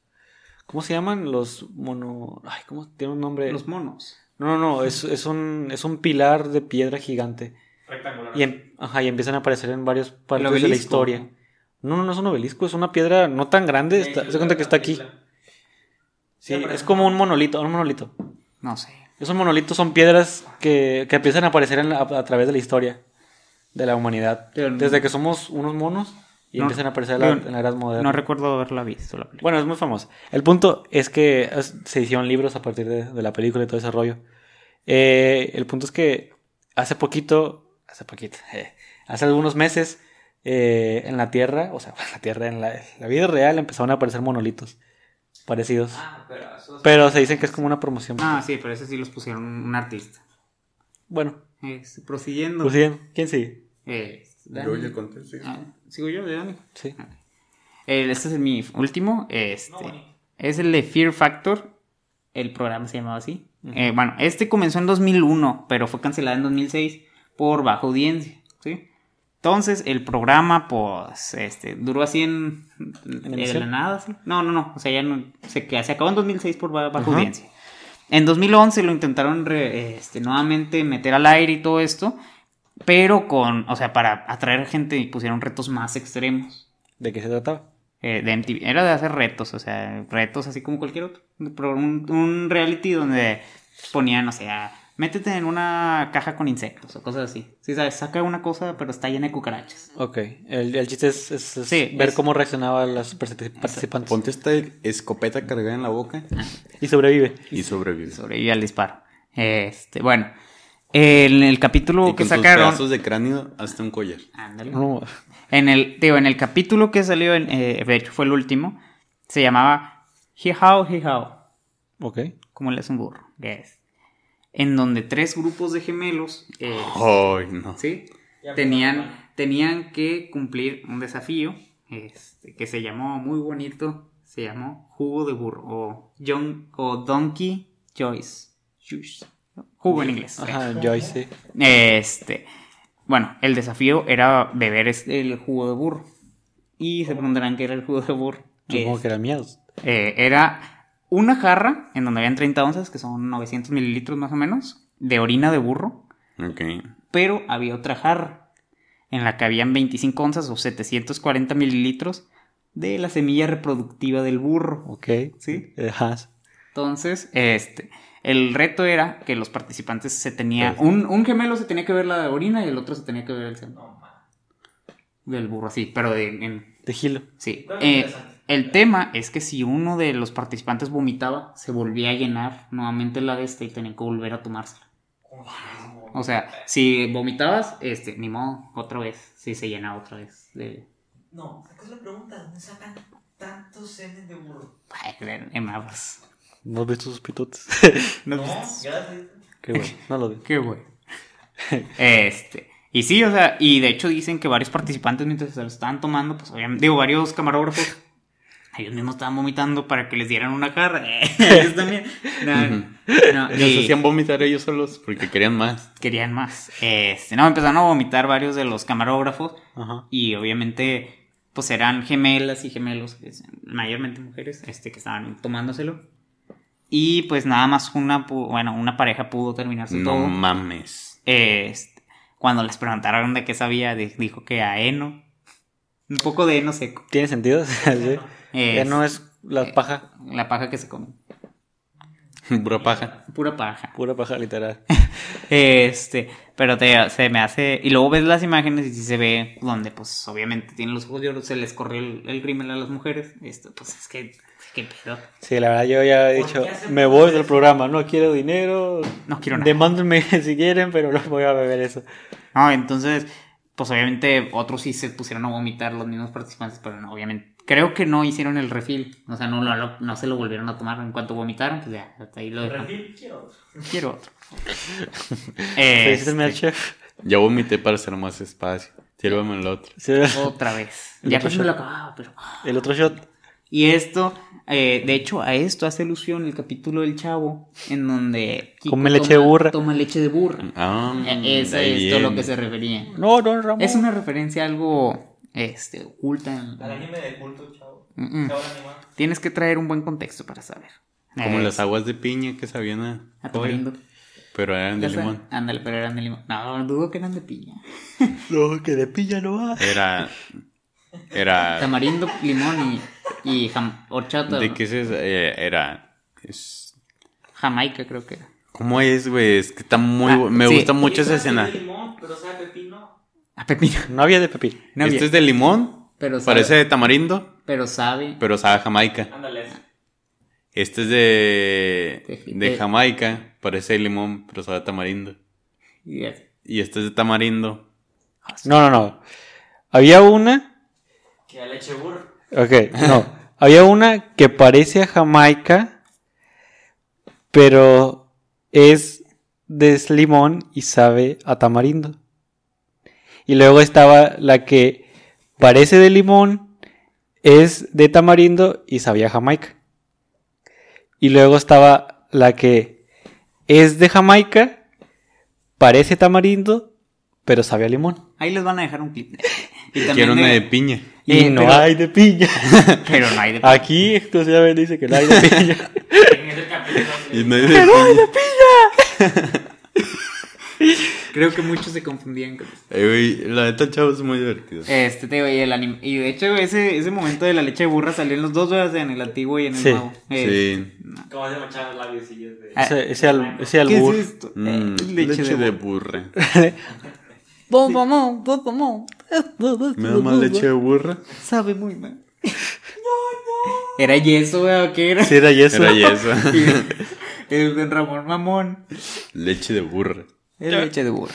¿Cómo se llaman? Los mono. Ay, ¿cómo tiene un nombre? Los monos. No, no, no, es, es, un, es un pilar de piedra gigante. Rectangular. Y, em- Ajá, y empiezan a aparecer en varias partes de la historia. No, no, no es un obelisco, es una piedra no tan grande. Está, se cuenta que está aquí. Sí, es como un monolito, un monolito. No sé. Esos monolitos son piedras que, que empiezan a aparecer en la- a, a través de la historia de la humanidad. Pero no- Desde que somos unos monos y No, empiezan a aparecer en la, en la edad moderna. No recuerdo haberla visto la película. Bueno, es muy famosa. El punto es que es- se hicieron libros a partir de, de la película y todo ese rollo. Eh, el punto es que hace poquito, hace poquito, eh, hace algunos meses, eh, en la Tierra, o sea, en la Tierra, en la, en la vida real empezaron a aparecer monolitos parecidos. Ah, pero eso es- Pero se dicen que es como una promoción. Ah, sí, pero ese sí los pusieron un artista. Bueno, Este, prosiguiendo. pues ¿quién sigue? Eh, Dani. conté, sí. Ah, ¿Sigo yo, de Dani? Sí. Eh, este es mi último. Este, No, es el de Fear Factor. El programa se llamaba así. Eh, bueno, este comenzó en 2001, pero fue cancelado en 2006 por baja audiencia. ¿sí? Entonces, el programa, pues, este, duró así en, en la nada. ¿sí? No, no, no. O sea, ya no. Se, que- se acabó en 2006 por ba- baja audiencia. En 2011 lo intentaron re- este, nuevamente meter al aire y todo esto. Pero con, o sea, para atraer gente pusieron retos más extremos ¿De qué se trataba? eh, de MTV. Era de hacer retos, o sea, retos así como cualquier otro. Pero un, un reality donde ponían, o sea, métete en una caja con insectos o cosas así. Sí, sabes, saca una cosa, pero está llena de cucarachas. Ok, el, el chiste es, es- es Sí, ver es- cómo reaccionaban las particip- participantes. Ponte esta escopeta cargada en la boca Y sobrevive. y sobrevive. Sobrevive al disparo. Este, bueno, en el capítulo Y que con tus sacaron. pedazos de cráneo hasta un collar. Ándale. En el, digo, en el capítulo que salió, en, eh, de hecho fue el último, se llamaba Hihao Hihao, ok. como le es un burro, que es. En donde tres grupos de gemelos, eh, Ay, no. ¿sí? Tenían, tenían que cumplir un desafío este, que se llamó muy bonito, se llamó Jugo de Burro, o, John, o Donkey Joyce. Juice. Jugo en inglés. Ajá, Joyce, sí. Este, bueno, el desafío era beber el jugo de burro. Y se preguntarán qué era el jugo de burro. Supongo que era miedos. eh, era una jarra en donde habían 30 onzas, que son 900 mililitros más o menos, de orina de burro. Ok. Pero había otra jarra en la que habían 25 onzas o 740 mililitros de la semilla reproductiva del burro. Ok. ¿Sí? Ajá. Entonces, este, el reto era que los participantes se tenía, un, un gemelo se tenía que ver la orina y el otro se tenía que ver el seno del burro, sí, pero de, en- De Gilo. sí. Eh, interesante. el tema es que si uno de los participantes vomitaba, se volvía a llenar nuevamente la de esta y tenían que volver a tomársela. O sea, si vomitabas, este, ni modo, otra vez, sí se llenaba otra vez. De, No, acá es la pregunta, ¿dónde sacan tantos semen de burro? ay, en- en aguas. ¿No has visto sus pitotes? No. Qué bueno. No lo vi. Qué güey. Este. Y sí, o sea, y de hecho dicen que varios participantes mientras se lo estaban tomando, pues obviamente, digo, varios camarógrafos, ellos mismos estaban vomitando para que les dieran una jarra. ellos también. No, no, Ellos y hacían vomitar ellos solos porque querían más. querían más. Este, no, empezaron a vomitar varios de los camarógrafos Ajá. y obviamente, pues eran gemelas y gemelos, mayormente mujeres, este, que estaban tomándoselo. Y pues nada más una, bueno, una pareja pudo terminarse No todo. mames. Este, cuando les preguntaron de qué sabía, di- dijo que a heno. Un poco de heno seco. ¿Tiene sentido? sí. Es Ya no es la paja. La paja que se come. Pura paja. Pura paja. Pura paja, literal. Este, pero te, se me hace. Y luego ves las imágenes y sí se ve donde, pues, obviamente tienen los ojos de oro, se les corrió el, el rímel a las mujeres. Esto, pues es que. Qué pedo. Sí, la verdad yo ya he ¿Por dicho, me voy del programa, no quiero dinero. No quiero nada. Demándenme si quieren, pero no voy a beber eso. No, entonces, pues obviamente otros sí se pusieron a vomitar los mismos participantes, pero no, obviamente. Creo que no hicieron el refill. O sea, no, lo- lo- no se lo volvieron a tomar en cuanto vomitaron, pues ya, hasta ahí lo dejaron. Refil, quiero otro. Quiero otro. Al Este, chef. Ya vomité para hacer más espacio. Sírvame el otro. Otra vez. El Ya otro casi me lo acababa, pero. El otro shot. Y esto, eh, de hecho, a esto hace alusión el capítulo del chavo, en donde. Kiko Come leche toma- de burra. Toma leche de burra. Ah, Eso ahí es todo lo que se refería. No, no, Ramón. Es una referencia algo este, oculta. en- Al anime de culto, chavo. Mm, mm. Chavo. Tienes que traer un buen contexto para saber. Como Eh, las aguas de piña que sabían a, a tamarindo. pero eran de limón. Ándale, pero eran de limón. No, dudo que eran de piña. No, que de pilla no va. Era. Era. Tamarindo, limón y, y jam- horchata. ¿De qué es? eso? Eh, era. Es, Jamaica, creo que era. ¿Cómo es, güey? Es que está muy. Ah, me sí. gusta mucho esa escena. de limón, pero sabe a pepino. A pepino. No había de pepino. No había. este es de limón. pero sabe, Parece de tamarindo. Pero sabe. Pero sabe a Jamaica. Ándale. Este es de. De- Jamaica. Parece de limón, pero sabe a tamarindo. y este es de tamarindo. No, no, no. Había una. Que a leche burro. Ok, no. Había una que parece a Jamaica, pero es de limón y sabe a tamarindo. Y luego estaba la que parece de limón, es de tamarindo y sabía a Jamaica. Y luego estaba la que es de Jamaica, parece tamarindo, pero sabe a limón. Ahí les van a dejar un clip. Y Quiero también una de- de piña. Y Eh, no pero- hay de piña. Pero no hay de Aquí exclusivamente dice que no hay de piña. En ese capítulo. Y no hay de piña. Creo que muchos se confundían con eso. Eh, güey, la neta, chavo, es muy divertido. Este, te digo, y, el anim- y de hecho ese, ese momento de la leche de burra salió en los dos, ¿verdad? en el antiguo y en el Sí. nuevo. Eh, Sí. ¿Cómo se manchaban los labios y de... Ah, Ese, ese, al- ese ¿Qué albur. es esto? Mm, Eh, leche, de, burra. Bom, bom, bom, bom. ¿Me da más leche de burra? Sabe muy mal. Era yeso, güey, ¿o qué era? Sí, era yeso. Era yeso. El don Ramón Mamón. leche de burra. Era leche de burra.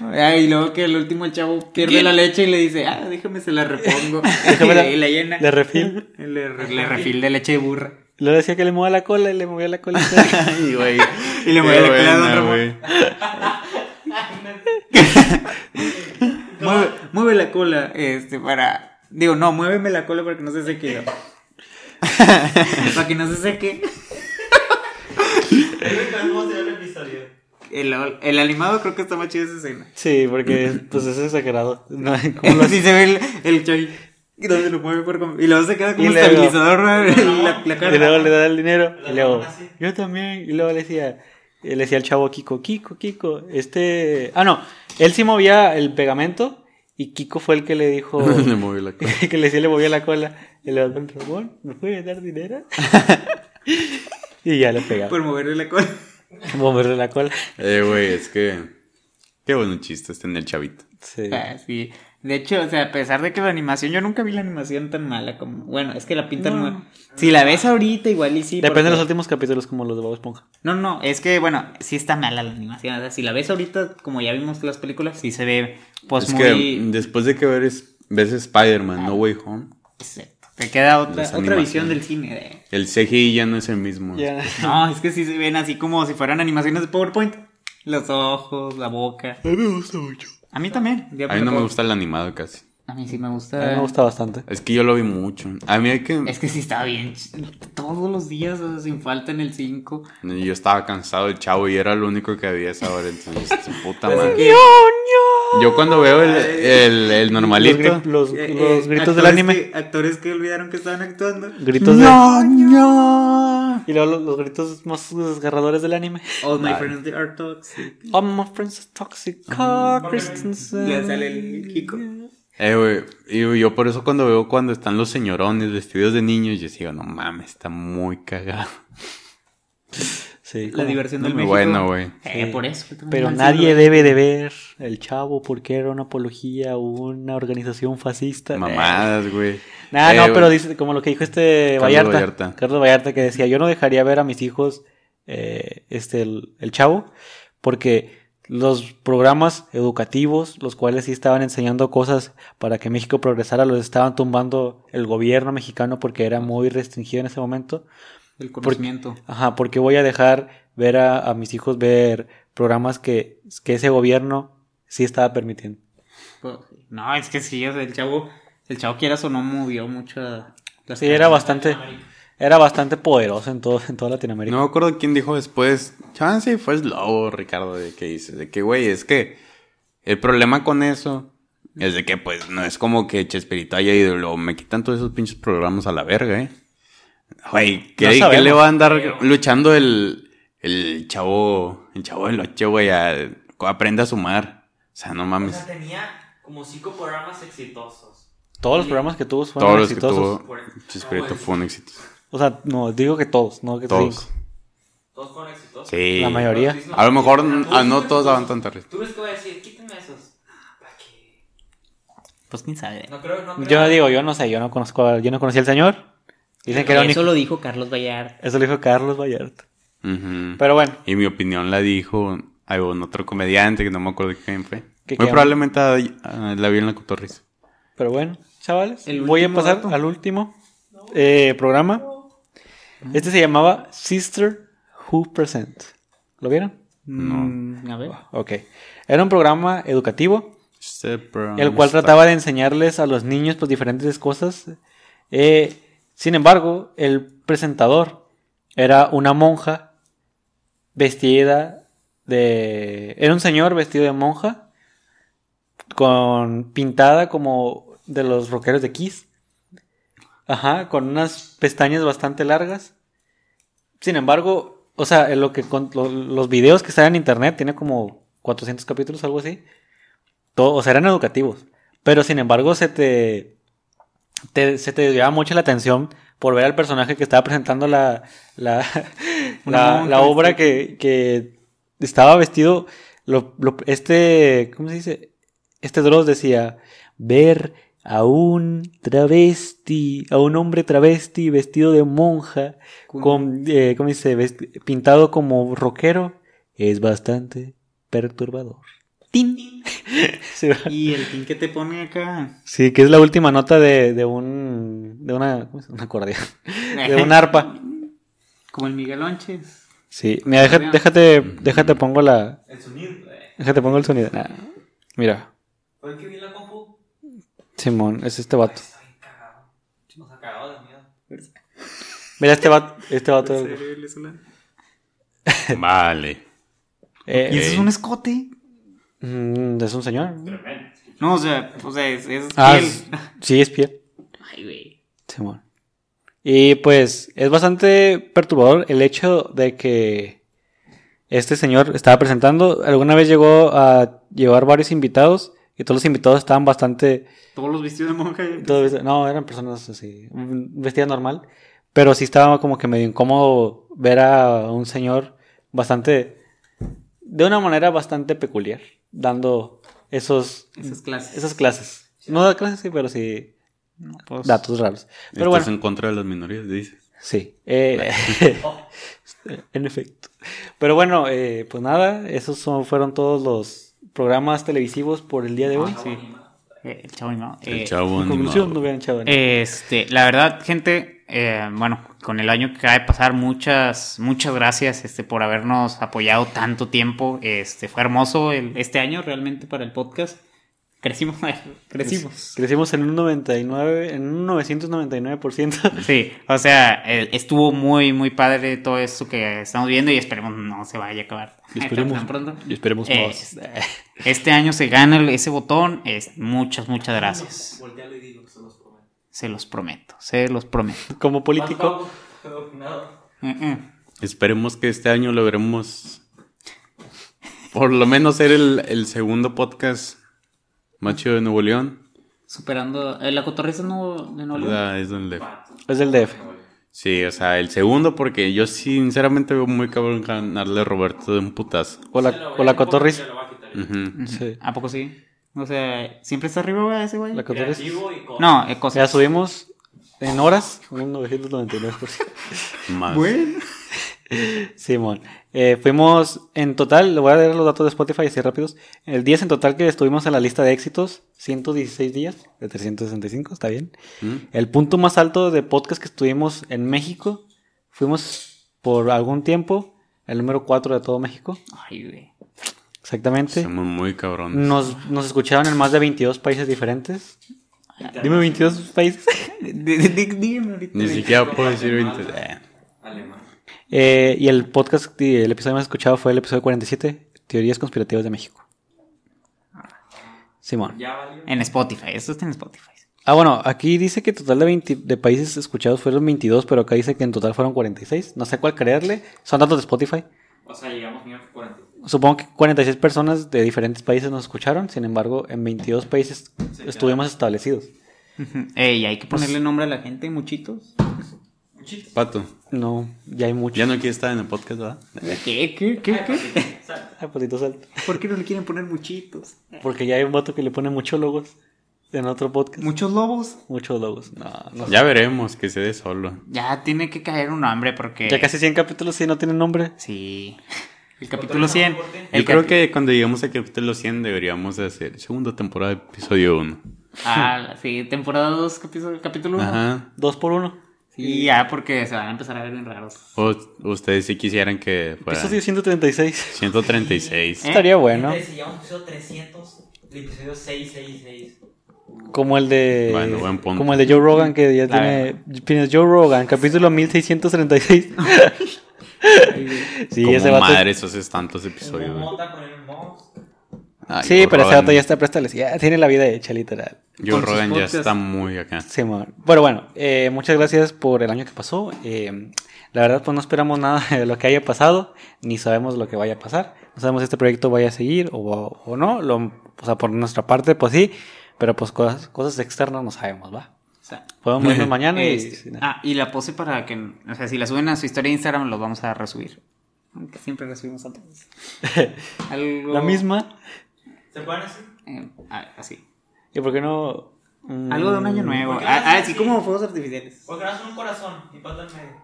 Ah, y luego que el último el chavo pierde la leche y le dice, ah, déjame se la repongo. Déjame la- y la llena. Le refil. Le, le refil de leche de burra. Luego decía que le movía la cola y le movía la cola. Ay, güey. Y le mueve la cola a don Ramón. Mueve, mueve la cola, este, para. Digo, no, muéveme la cola para que no se seque. para que no se seque. ¿Cómo se llama el episodio? El, el animado creo que está más chido esa escena. Sí, porque pues es exagerado. No, ¿cómo lo- Así se ve el, el chavi. Y donde lo mueve por Y luego se queda como luego- estabilizador ¿no? la, la cara. Y luego le da el dinero. La Y luego, yo también. Y luego le decía, le decía al chavo Kiko, Kiko, Kiko, este. Ah, no, él sí movía el pegamento. Y Kiko fue el que le dijo. Le moví la cola. que le decía le movía la cola. Y le dijo, Ramón, ¿me puede dar dinero? y ya le pegaba. Por moverle la cola. Moverle la cola. Eh, güey, es que. Qué buenos chistes tiene el chavito. Sí. Ah, sí. De hecho, o sea, a pesar de que la animación, yo nunca vi la animación tan mala como. Bueno, es que la pintan No. muy. Si la ves ahorita, igual y sí. Depende de los últimos capítulos, como los de Bob Esponja. No, no, es que, bueno, sí está mala la animación. O sea, si la ves ahorita, como ya vimos las películas, sí se ve, pues, es muy. que después de que ves, ves Spider-Man No Way Home, Exacto. Te queda otra, otra visión del cine. de- el CGI ya no es el mismo. No, es que sí se ven así como si fueran animaciones de PowerPoint. Los ojos, la boca. A mí me gusta mucho. A mí también. A mí no me gusta el animado casi. A mí sí me A gusta. mí me gusta bastante. Es que yo lo vi mucho. A mí hay que. Es que sí está bien. Todos los días, o sea, sin falta en el 5. Yo estaba cansado del chavo y era lo único que había a esa hora. Entonces, su puta Así madre. Yo cuando veo el, el, el normalito. Los, gri- los- Eh, los eh, gritos actores del anime. que- actores que olvidaron que estaban actuando. Gritos de. ¡No! Y luego los, los gritos más desgarradores del anime. All my friends are toxic. Oh, my friends are toxic. Carl Christensen. Ya sale el Kiko. Eh, güey. Y yo por eso cuando veo cuando están los señorones vestidos de niños, yo digo, no mames, está muy cagado. Sí, La como- diversión del Muy México. bueno, güey. Eh, Sí. por eso. Pero nadie siglo debe de ver El Chavo porque era una apología a una organización fascista. Mamadas, güey. Nah, Eh, no, güey. pero dice, como lo que dijo este Carlos Vallarta, Vallarta. Carlos Vallarta, que decía, yo no dejaría ver a mis hijos eh, este, el, el Chavo, porque los programas educativos, los cuales sí estaban enseñando cosas para que México progresara, los estaban tumbando el gobierno mexicano porque era muy restringido en ese momento. El conocimiento. Ajá, porque voy a dejar ver a, a mis hijos ver programas que, que ese gobierno sí estaba permitiendo. Pues, No, es que sí, el chavo, el chavo quieras o no movió mucho Sí, era bastante, era bastante poderoso en todo, en toda Latinoamérica. No me acuerdo quién dijo después. Chance fue Slow, Ricardo, de que dice, de que, güey, es que el problema con eso es de que, pues, no es como que Chespirito haya ido y luego me quitan todos esos pinches programas a la verga, ¿eh? Güey, ¿qué, No qué sabemos. le va a andar Pero- luchando el, el chavo, el chavo del ocho, güey, a, aprende a sumar? O sea, no O mames. sea, tenía como cinco programas exitosos. Todos los programas que tuvo fueron Todos los que exitosos. tuvo fue un éxito. O sea, no, digo que todos, no que Todos. cinco. Todos fueron exitosos. Sí. La mayoría. A lo mejor ah, no todos daban exitosos. tanta risa. ¿Tú ves que voy a decir? Quítame esos. ¿Para qué? Pues quién sabe. No creo, no creo. Yo digo, yo no sé, yo no conozco, a- yo no conocí al señor. Dicen que era Eso lo dijo Carlos Vallarta. Eso lo dijo Carlos Vallarta. Pero bueno, Y mi opinión la dijo algún otro comediante que no me acuerdo quién fue. ¿Qué Muy qué? probablemente la vi en la cotorriza. pero bueno, chavales, El voy a pasar dato. al último eh, programa. Este se llamaba Sister Who Present. ¿Lo vieron? Mm, a ver. Ok. Era un programa educativo el cual trataba de enseñarles a los niños pues diferentes cosas. Eh, sin embargo, el presentador era una monja vestida de... Era un señor vestido de monja con pintada como de los rockeros de Kiss. Ajá, con unas pestañas bastante largas. Sin embargo, o sea, lo que los videos que están en internet tiene como 400 capítulos, algo así. Todo, o sea, eran educativos. Pero sin embargo, se te, te- se te desviaba mucho la atención por ver al personaje que estaba presentando la, la, la, obra que, que estaba vestido. Lo, lo- este, ¿cómo se dice? Este Dross decía: ver a un travesti, a un hombre travesti vestido de monja, con, eh, ¿cómo dice? Pintado como rockero, es bastante perturbador. ¡Tin! Y el pin que te pone acá. Sí, que es la última nota de, de un. de una. ¿Cómo se llama? Un acordeón. De un arpa. Como el Miguel Lonches. Sí, mira, deja- déjate, déjate, pongo la. El sonido, eh. Déjate, pongo el sonido. Nah, Mira, ¿Por qué vi la compu? Simón, es este vato. De miedo. Mira, este vato. Este vato. Vale. eh, ¿Y eso es un escote? Mm, es un señor. No, o sea, o sea es, es Ah, piel. es- sí, es piel. Ay, güey. Simón. Y pues es bastante perturbador el hecho de que este señor estaba presentando. Alguna vez llegó a llevar varios invitados y todos los invitados estaban bastante. Todos los vestidos de monja. y- todo vesti- no, eran personas así, vestidas normal. Pero sí estaba como que medio incómodo ver a un señor bastante. de una manera bastante peculiar, dando esos, Esas clases. esas clases. No da clases, sí, pero sí Pues, datos raros. Pero Estás bueno. en contra de las minorías, dice. Sí, eh, en efecto. Pero bueno, eh, pues nada, esos son, fueron todos los programas televisivos por el día de hoy. sí. Eh, el chavo animado. El Eh, chavo En conclusión, no vean. Eh, Este, la verdad, gente, eh, bueno, con el año que acaba de pasar, muchas, muchas gracias este, por habernos apoyado tanto tiempo. Este, fue hermoso el- este año realmente para el podcast. Crecimos, crecimos. Crecimos en un 99, en un 999%. Sí, o sea, eh, estuvo muy, muy padre todo esto que estamos viendo y esperemos no se vaya a acabar Y esperemos, tan pronto. y esperemos Eh, más. Este año se gana ese botón. Es, muchas, muchas gracias. Voltealo y dilo, se los prometo. Se los prometo, se los prometo. Como político, No. Esperemos que este año logremos por lo menos ser el, el segundo podcast más chido de Nuevo León. Superando. eh, la cotorriza no, de Nuevo León. ¿Verdad? Es donde... es del DF. Sí, o sea, el segundo porque yo sinceramente veo muy cabrón ganarle a Roberto de un putazo. O la, o la cotorriz. Ujú. Sí. ¿A poco sí? O sea, ¿siempre está arriba güey, ese güey? La cotorriz. Creativo y con... No, eh, cosa. Ya subimos en horas un 999%. Más. Bueno. Simón. Eh, fuimos en total, le voy a dar los datos de Spotify así rápidos. El 10 en total que estuvimos en la lista de éxitos, 116 días de 365, está bien. ¿Mm? El punto más alto de podcast que estuvimos en México, fuimos por algún tiempo el número 4 de todo México, Ay, güey. exactamente. Somos muy cabrones. Nos, nos escucharon en más de 22 países diferentes. Dime 22 países. Dígame ahorita. Ni siquiera puedo decir 20. Eh, Alemán. Eh, y el podcast, el episodio más escuchado fue el episodio 47, Teorías Conspirativas de México. Simón. En Spotify, esto está en Spotify. Ah, bueno, aquí dice que total de, 20 de países escuchados fueron 22, pero acá dice que en total fueron 46. No sé cuál creerle. Son datos de Spotify. O sea, llegamos a 40. Supongo que 46 personas de diferentes países nos escucharon. Sin embargo, en 22 países estuvimos establecidos. Ey, hay que ponerle nombre a la gente, muchitos. Pato, No, ya hay muchos. ya no quieres estar en el podcast, ¿verdad? ¿Qué? ¿Qué? ¿Qué? ¿Qué? Ay, patito. ¿Por qué no le quieren poner muchitos? Porque ya hay un vato que le pone muchos logos en otro podcast. ¿Muchos lobos? Muchos logos. No, no. Ya veremos que se dé solo. Ya tiene que caer un nombre porque... Ya casi 100 capítulos y no tienen nombre. Sí. El capítulo 100. Yo El creo capi- que cuando lleguemos al capítulo 100 deberíamos de hacer segunda temporada, episodio 1. Ah, sí, temporada 2, capítulo, capítulo 1. Ajá. Dos por uno. Sí, ya, porque se van a empezar a ver bien raros. O ustedes si quisieran que fuera Episodio 136. 136. ¿Eh? Estaría bueno. Se llama episodio 300, el episodio 666. Como el de. Bueno, buen punto. Como el de Joe Rogan, que ya tiene. Tienes Joe Rogan, capítulo 1636. sí, Como ese vato. madre, esos es tantos episodios. Mota con el Sí, Joe pero ese vato ya está préstales. Ya tiene la vida hecha, literal. Joe Rogan ya está muy acá. Sí. Pero bueno, eh, muchas gracias por el año que pasó. Eh, La verdad, pues no esperamos nada de lo que haya pasado, ni sabemos lo que vaya a pasar. No sabemos si este proyecto vaya a seguir o, o no. Lo, o sea, por nuestra parte, pues sí, pero pues cosas, cosas externas no sabemos, ¿va? O sea, Podemos vernos mañana y... este, ah, y la pose para que, o sea, si la suben a su historia de Instagram, los vamos a resubir. Aunque siempre resubimos a todos. Algo- La misma. ¿Se pueden así? eh, ah, así. ¿Y por qué no...? mm, Algo de un año nuevo. ¿Por qué Ah, no ah, así así? como fuegos artificiales. Porque no hacen un corazón y pata en medio.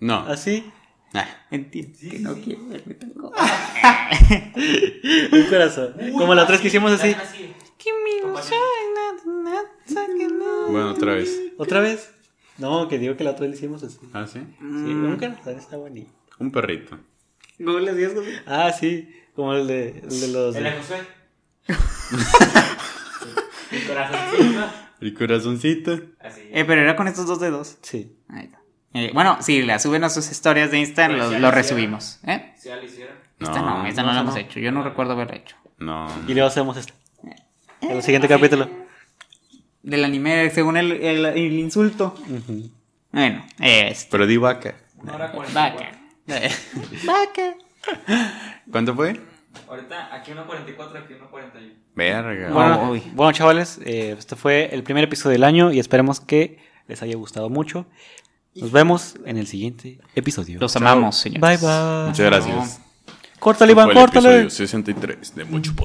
No. ¿Así? Ah, Entiendo Sí, que sí, no sí. quiero verme tan gordo. Un corazón. Uy, Como la otra vez que hicimos hacen así. bueno, otra vez. ¿Otra vez? No, que digo que la otra vez lo hicimos así. Ah, sí. Sí, un corazón está bonito. Un perrito. ¿Cómo le güey? Ah, sí. Como el de, el de los... El de José. El corazoncito. El corazoncito. Así. Eh, pero era con estos dos dedos. Sí. Ahí está. Eh, bueno, si la suben a sus historias de Insta, Pero lo, lo resubimos. ¿Eh? Si ya lo hicieron. esta no, esta no, no, la no. hemos hecho. Yo no recuerdo haberla hecho. No. Y luego hacemos esto. En el siguiente capítulo. Del anime, según el, el, el insulto. Bueno, este. Pero di vaca. Vaca. cuatro. Vaca. ¿Cuánto fue? Ahorita aquí 1.44, aquí 1.41. Verga. Bueno, bueno, chavales, eh, este fue el primer episodio del año y esperemos que les haya gustado mucho. Nos vemos en el siguiente episodio. Los amamos, señores. Bye bye. Muchas gracias. Córtale, Iván, córtale. episodio 63 de Mucho Poder.